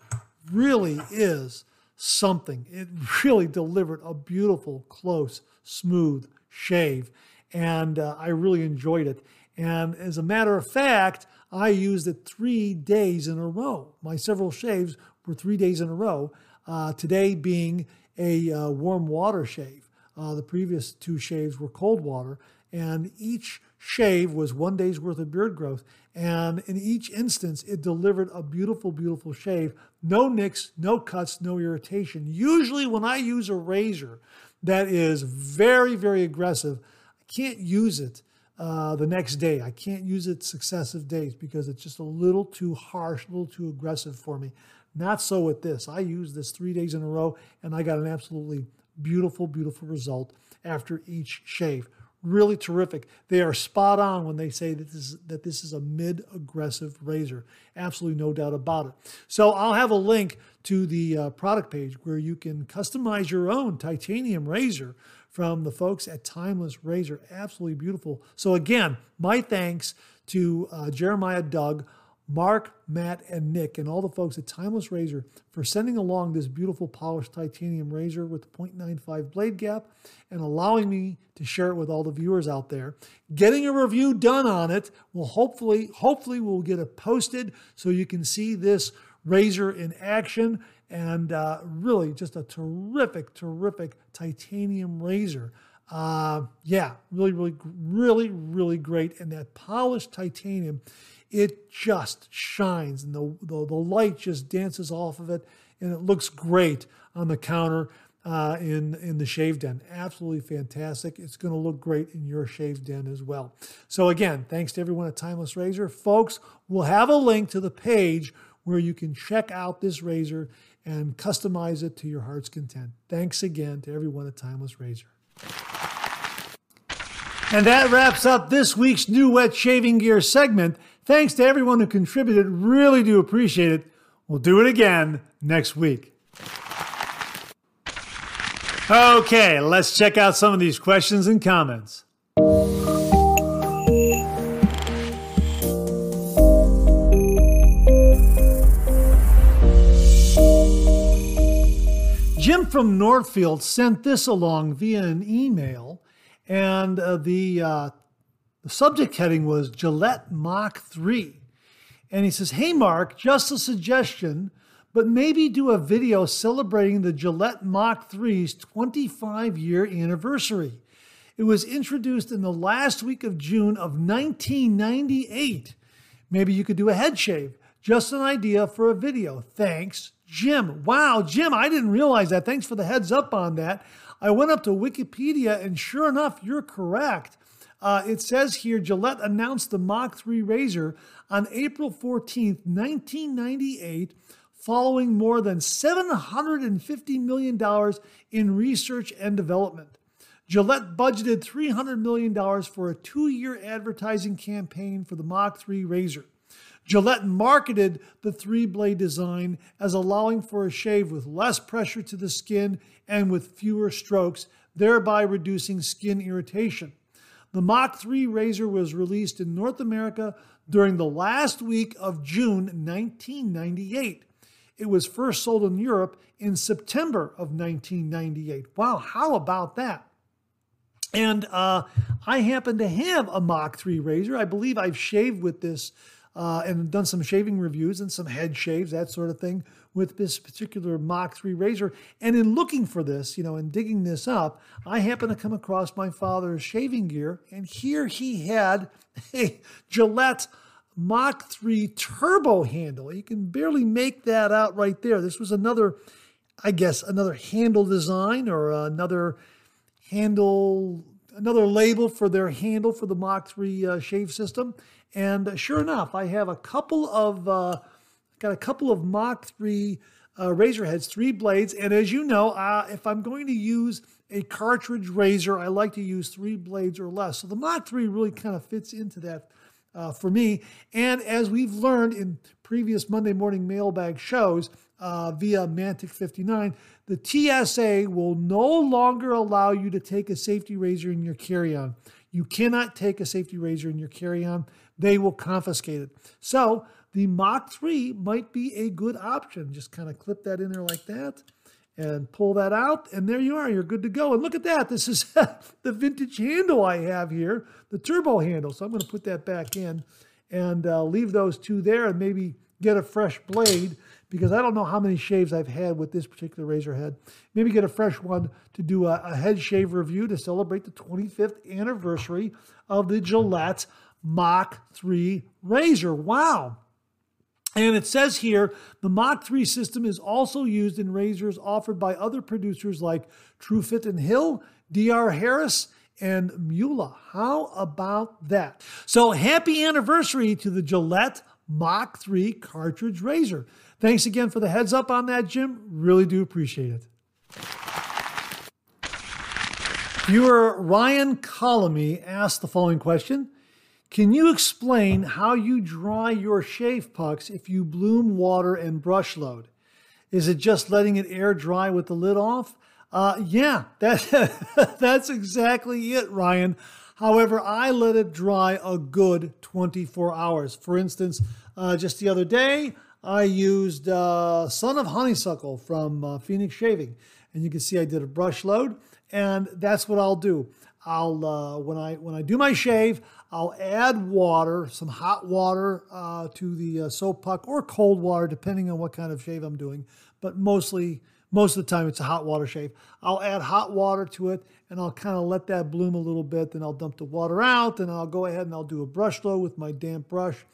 really is something. It really delivered a beautiful, close, smooth shave, and uh, I really enjoyed it. And as a matter of fact, I used it three days in a row. My several shaves were three days in a row, uh, today being a uh, warm water shave. Uh, the previous two shaves were cold water, and each shave was one day's worth of beard growth. And in each instance, it delivered a beautiful, beautiful shave. No nicks, no cuts, no irritation. Usually, when I use a razor that is very, very aggressive, I can't use it uh, the next day. I can't use it successive days because it's just a little too harsh, a little too aggressive for me. Not so with this. I used this three days in a row and I got an absolutely beautiful, beautiful result after each shave. Really terrific. They are spot on when they say that this is, that this is a mid aggressive razor. Absolutely no doubt about it. So I'll have a link to the uh, product page where you can customize your own titanium razor from the folks at Timeless Razor. Absolutely beautiful. So, again, my thanks to uh, Jeremiah Doug. Mark, Matt, and Nick, and all the folks at Timeless Razor for sending along this beautiful polished titanium razor with the 0.95 blade gap and allowing me to share it with all the viewers out there. Getting a review done on it will hopefully, hopefully, we'll get it posted so you can see this razor in action and uh, really just a terrific, terrific titanium razor. Uh, yeah, really, really, really, really great. And that polished titanium, it just shines and the, the, the light just dances off of it and it looks great on the counter uh, in, in the shave den. Absolutely fantastic. It's going to look great in your shave den as well. So, again, thanks to everyone at Timeless Razor. Folks, we'll have a link to the page where you can check out this razor and customize it to your heart's content. Thanks again to everyone at Timeless Razor. And that wraps up this week's new wet shaving gear segment. Thanks to everyone who contributed. Really do appreciate it. We'll do it again next week. Okay, let's check out some of these questions and comments. Jim from Northfield sent this along via an email, and uh, the, uh, the subject heading was Gillette Mach 3. And he says, Hey, Mark, just a suggestion, but maybe do a video celebrating the Gillette Mach 3's 25 year anniversary. It was introduced in the last week of June of 1998. Maybe you could do a head shave. Just an idea for a video. Thanks, Jim. Wow, Jim, I didn't realize that. Thanks for the heads up on that. I went up to Wikipedia, and sure enough, you're correct. Uh, it says here Gillette announced the Mach 3 razor on April 14th, 1998, following more than $750 million in research and development. Gillette budgeted $300 million for a two year advertising campaign for the Mach 3 razor. Gillette marketed the three blade design as allowing for a shave with less pressure to the skin and with fewer strokes, thereby reducing skin irritation. The Mach 3 razor was released in North America during the last week of June 1998. It was first sold in Europe in September of 1998. Wow, how about that? And uh, I happen to have a Mach 3 razor. I believe I've shaved with this uh, and done some shaving reviews and some head shaves, that sort of thing, with this particular Mach 3 razor. And in looking for this, you know, and digging this up, I happened to come across my father's shaving gear, and here he had a Gillette Mach 3 turbo handle. You can barely make that out right there. This was another I guess, another handle design or another handle, another label for their handle for the Mach 3 uh, shave system. And sure enough, I have a couple of, uh, got a couple of Mach 3 uh, razor heads, three blades. And as you know, uh, if I'm going to use a cartridge razor, I like to use three blades or less. So the Mach 3 really kind of fits into that uh, for me. And as we've learned in previous Monday morning mailbag shows uh, via Mantic 59, the TSA will no longer allow you to take a safety razor in your carry on. You cannot take a safety razor in your carry on, they will confiscate it. So the Mach 3 might be a good option. Just kind of clip that in there like that and pull that out, and there you are. You're good to go. And look at that. This is the vintage handle I have here, the turbo handle. So I'm going to put that back in and uh, leave those two there and maybe get a fresh blade because I don't know how many shaves I've had with this particular razor head. Maybe get a fresh one to do a, a head shave review to celebrate the 25th anniversary of the Gillette Mach 3 razor. Wow. And it says here the Mach 3 system is also used in razors offered by other producers like Truefitt and Hill, DR Harris, and Mühle. How about that? So happy anniversary to the Gillette Mach 3 cartridge razor. Thanks again for the heads up on that, Jim. Really do appreciate it. Viewer Ryan Colamy asked the following question Can you explain how you dry your shave pucks if you bloom water and brush load? Is it just letting it air dry with the lid off? Uh, yeah, that, that's exactly it, Ryan. However, I let it dry a good 24 hours. For instance, uh, just the other day, I used uh, Son of Honeysuckle from uh, Phoenix Shaving, and you can see I did a brush load, and that's what I'll do. I'll uh, when I when I do my shave, I'll add water, some hot water uh, to the uh, soap puck or cold water, depending on what kind of shave I'm doing. But mostly most of the time, it's a hot water shave. I'll add hot water to it and I'll kind of let that bloom a little bit. Then I'll dump the water out and I'll go ahead and I'll do a brush load with my damp brush.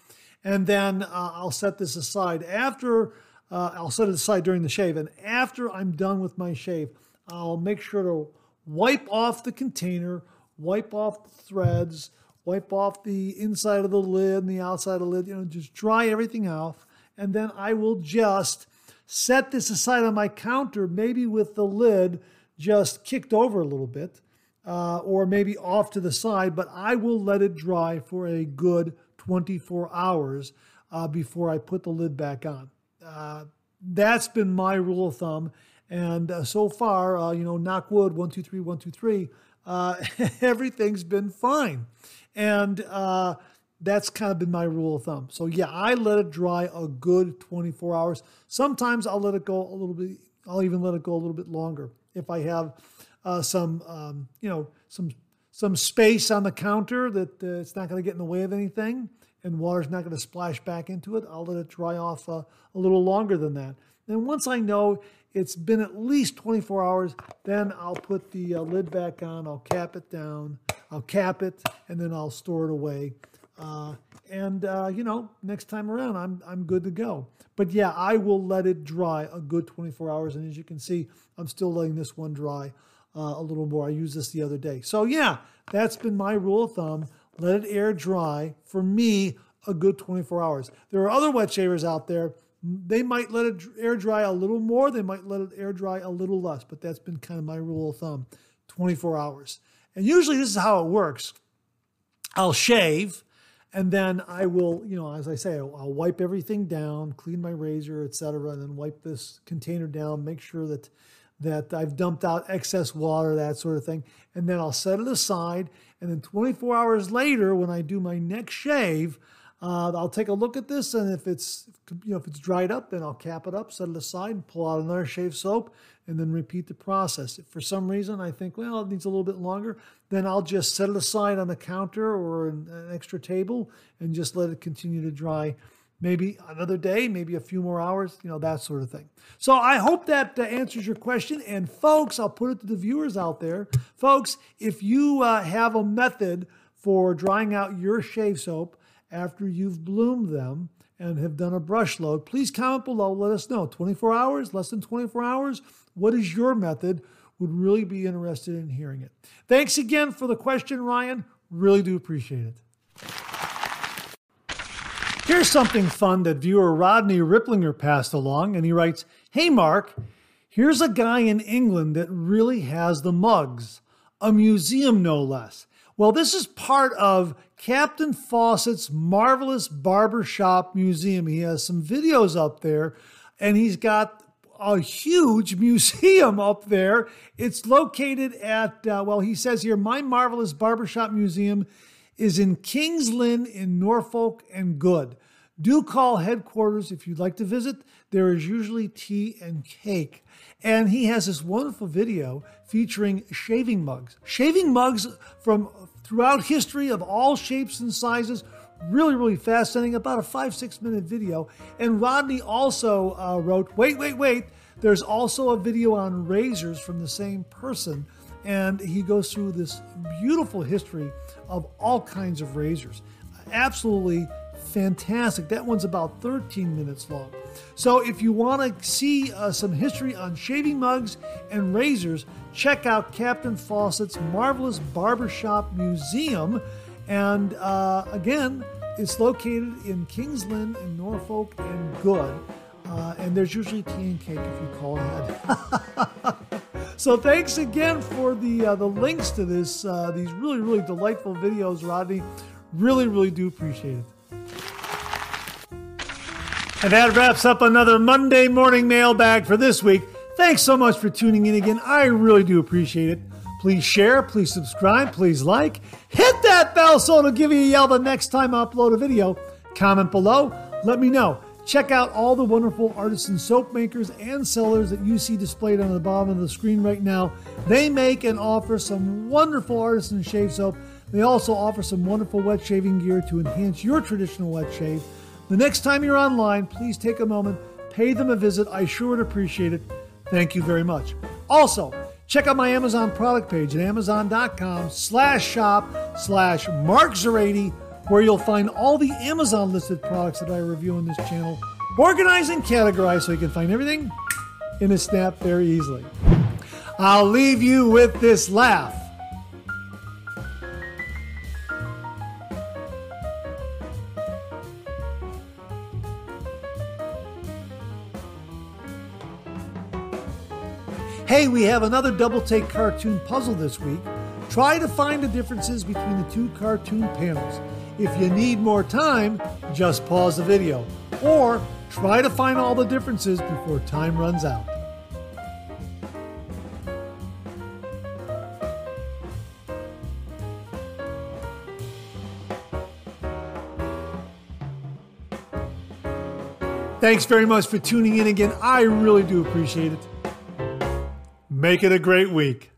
And then uh, I'll set this aside. After, uh, I'll set it aside during the shave. And after I'm done with my shave, I'll make sure to wipe off the container, wipe off the threads, wipe off the inside of the lid and the outside of the lid, you know, just dry everything off. And then I will just set this aside on my counter, maybe with the lid just kicked over a little bit, uh, or maybe off to the side, but I will let it dry for a good 24 hours uh, before I put the lid back on. Uh, that's been my rule of thumb. And uh, so far, uh, you know, knock wood, one, two, three, one, two, three, uh, everything's been fine. And that's kind of been my rule of thumb. So yeah, I let it dry a good 24 hours. Sometimes I'll let it go a little bit. I'll even let it go a little bit longer if I have uh, some, um, you know, some some space on the counter that uh, it's not going to get in the way of anything, and water's not going to splash back into it. I'll let it dry off uh, a little longer than that. And once I know it's been at least 24 hours, then I'll put the uh, lid back on. I'll cap it down. I'll cap it, and then I'll store it away. Uh, and uh, you know, next time around, I'm I'm good to go. But yeah, I will let it dry a good 24 hours, and as you can see, I'm still letting this one dry uh, a little more. I used this the other day, so yeah, that's been my rule of thumb. Let it air dry for me a good 24 hours. There are other wet shavers out there. They might let it air dry a little more. They might let it air dry a little less, but that's been kind of my rule of thumb 24 hours. And usually, this is how it works I'll shave and then I will, you know, as I say, I'll, wipe everything down, clean my razor, etc., and then wipe this container down, make sure that that I've dumped out excess water, that sort of thing, and then I'll set it aside. And then 24 hours later, when I do my next shave, uh, I'll take a look at this, and if it's you know if it's dried up, then I'll cap it up, set it aside, pull out another shave soap, and then repeat the process. If for some reason I think well it needs a little bit longer, then I'll just set it aside on the counter or an, an extra table, and just let it continue to dry. Maybe another day, maybe a few more hours, you know, that sort of thing. So I hope that uh, answers your question. And folks, I'll put it to the viewers out there. Folks, if you uh, have a method for drying out your shave soap, after you've bloomed them and have done a brush load, please comment below. Let us know. 24 hours, less than 24 hours? What is your method? Would really be interested in hearing it. Thanks again for the question, Ryan. Really do appreciate it. Here's something fun that viewer Rodney Ripplinger passed along, and he writes Hey, Mark, here's a guy in England that really has the mugs, a museum no less. Well, this is part of Captain Fawcett's marvelous barbershop museum. He has some videos up there, and he's got a huge museum up there. It's located at, uh, well, he says here, My Marvelous Barbershop Museum is in King's Lynn in Norfolk and Good. Do call headquarters if you'd like to visit. There is usually tea and cake. And he has this wonderful video featuring shaving mugs. Shaving mugs from throughout history of all shapes and sizes. Really, really fascinating. About a five, six minute video. And Rodney also uh, wrote, wait, wait, wait. There's also a video on razors from the same person. And he goes through this beautiful history of all kinds of razors. Absolutely fantastic. That one's about 13 minutes long. So if you want to see uh, some history on shaving mugs and razors, check out Captain Fawcett's Marvelous Barbershop Museum. And uh, again, it's located in King's Lynn in Norfolk and Good. Uh, and there's usually tea and cake if you call ahead. so thanks again for the uh, the links to this uh, these really really delightful videos, Rodney. Really really do appreciate it. And that wraps up another Monday morning mailbag for this week. Thanks so much for tuning in again. I really do appreciate it. Please share, please subscribe, please like. Hit that bell so it'll give you a yell the next time I upload a video. Comment below, let me know. Check out all the wonderful artisan soap makers and sellers that you see displayed on the bottom of the screen right now. They make and offer some wonderful artisan shave soap. They also offer some wonderful wet shaving gear to enhance your traditional wet shave. The next time you're online, please take a moment, pay them a visit. I sure would appreciate it. Thank you very much. Also, check out my Amazon product page at amazon.com slash shop slash Mark where you'll find all the Amazon listed products that I review on this channel, organized and categorized so you can find everything in a snap very easily. I'll leave you with this laugh. Hey, we have another double take cartoon puzzle this week. Try to find the differences between the two cartoon panels. If you need more time, just pause the video. Or try to find all the differences before time runs out. Thanks very much for tuning in again. I really do appreciate it. Make it a great week.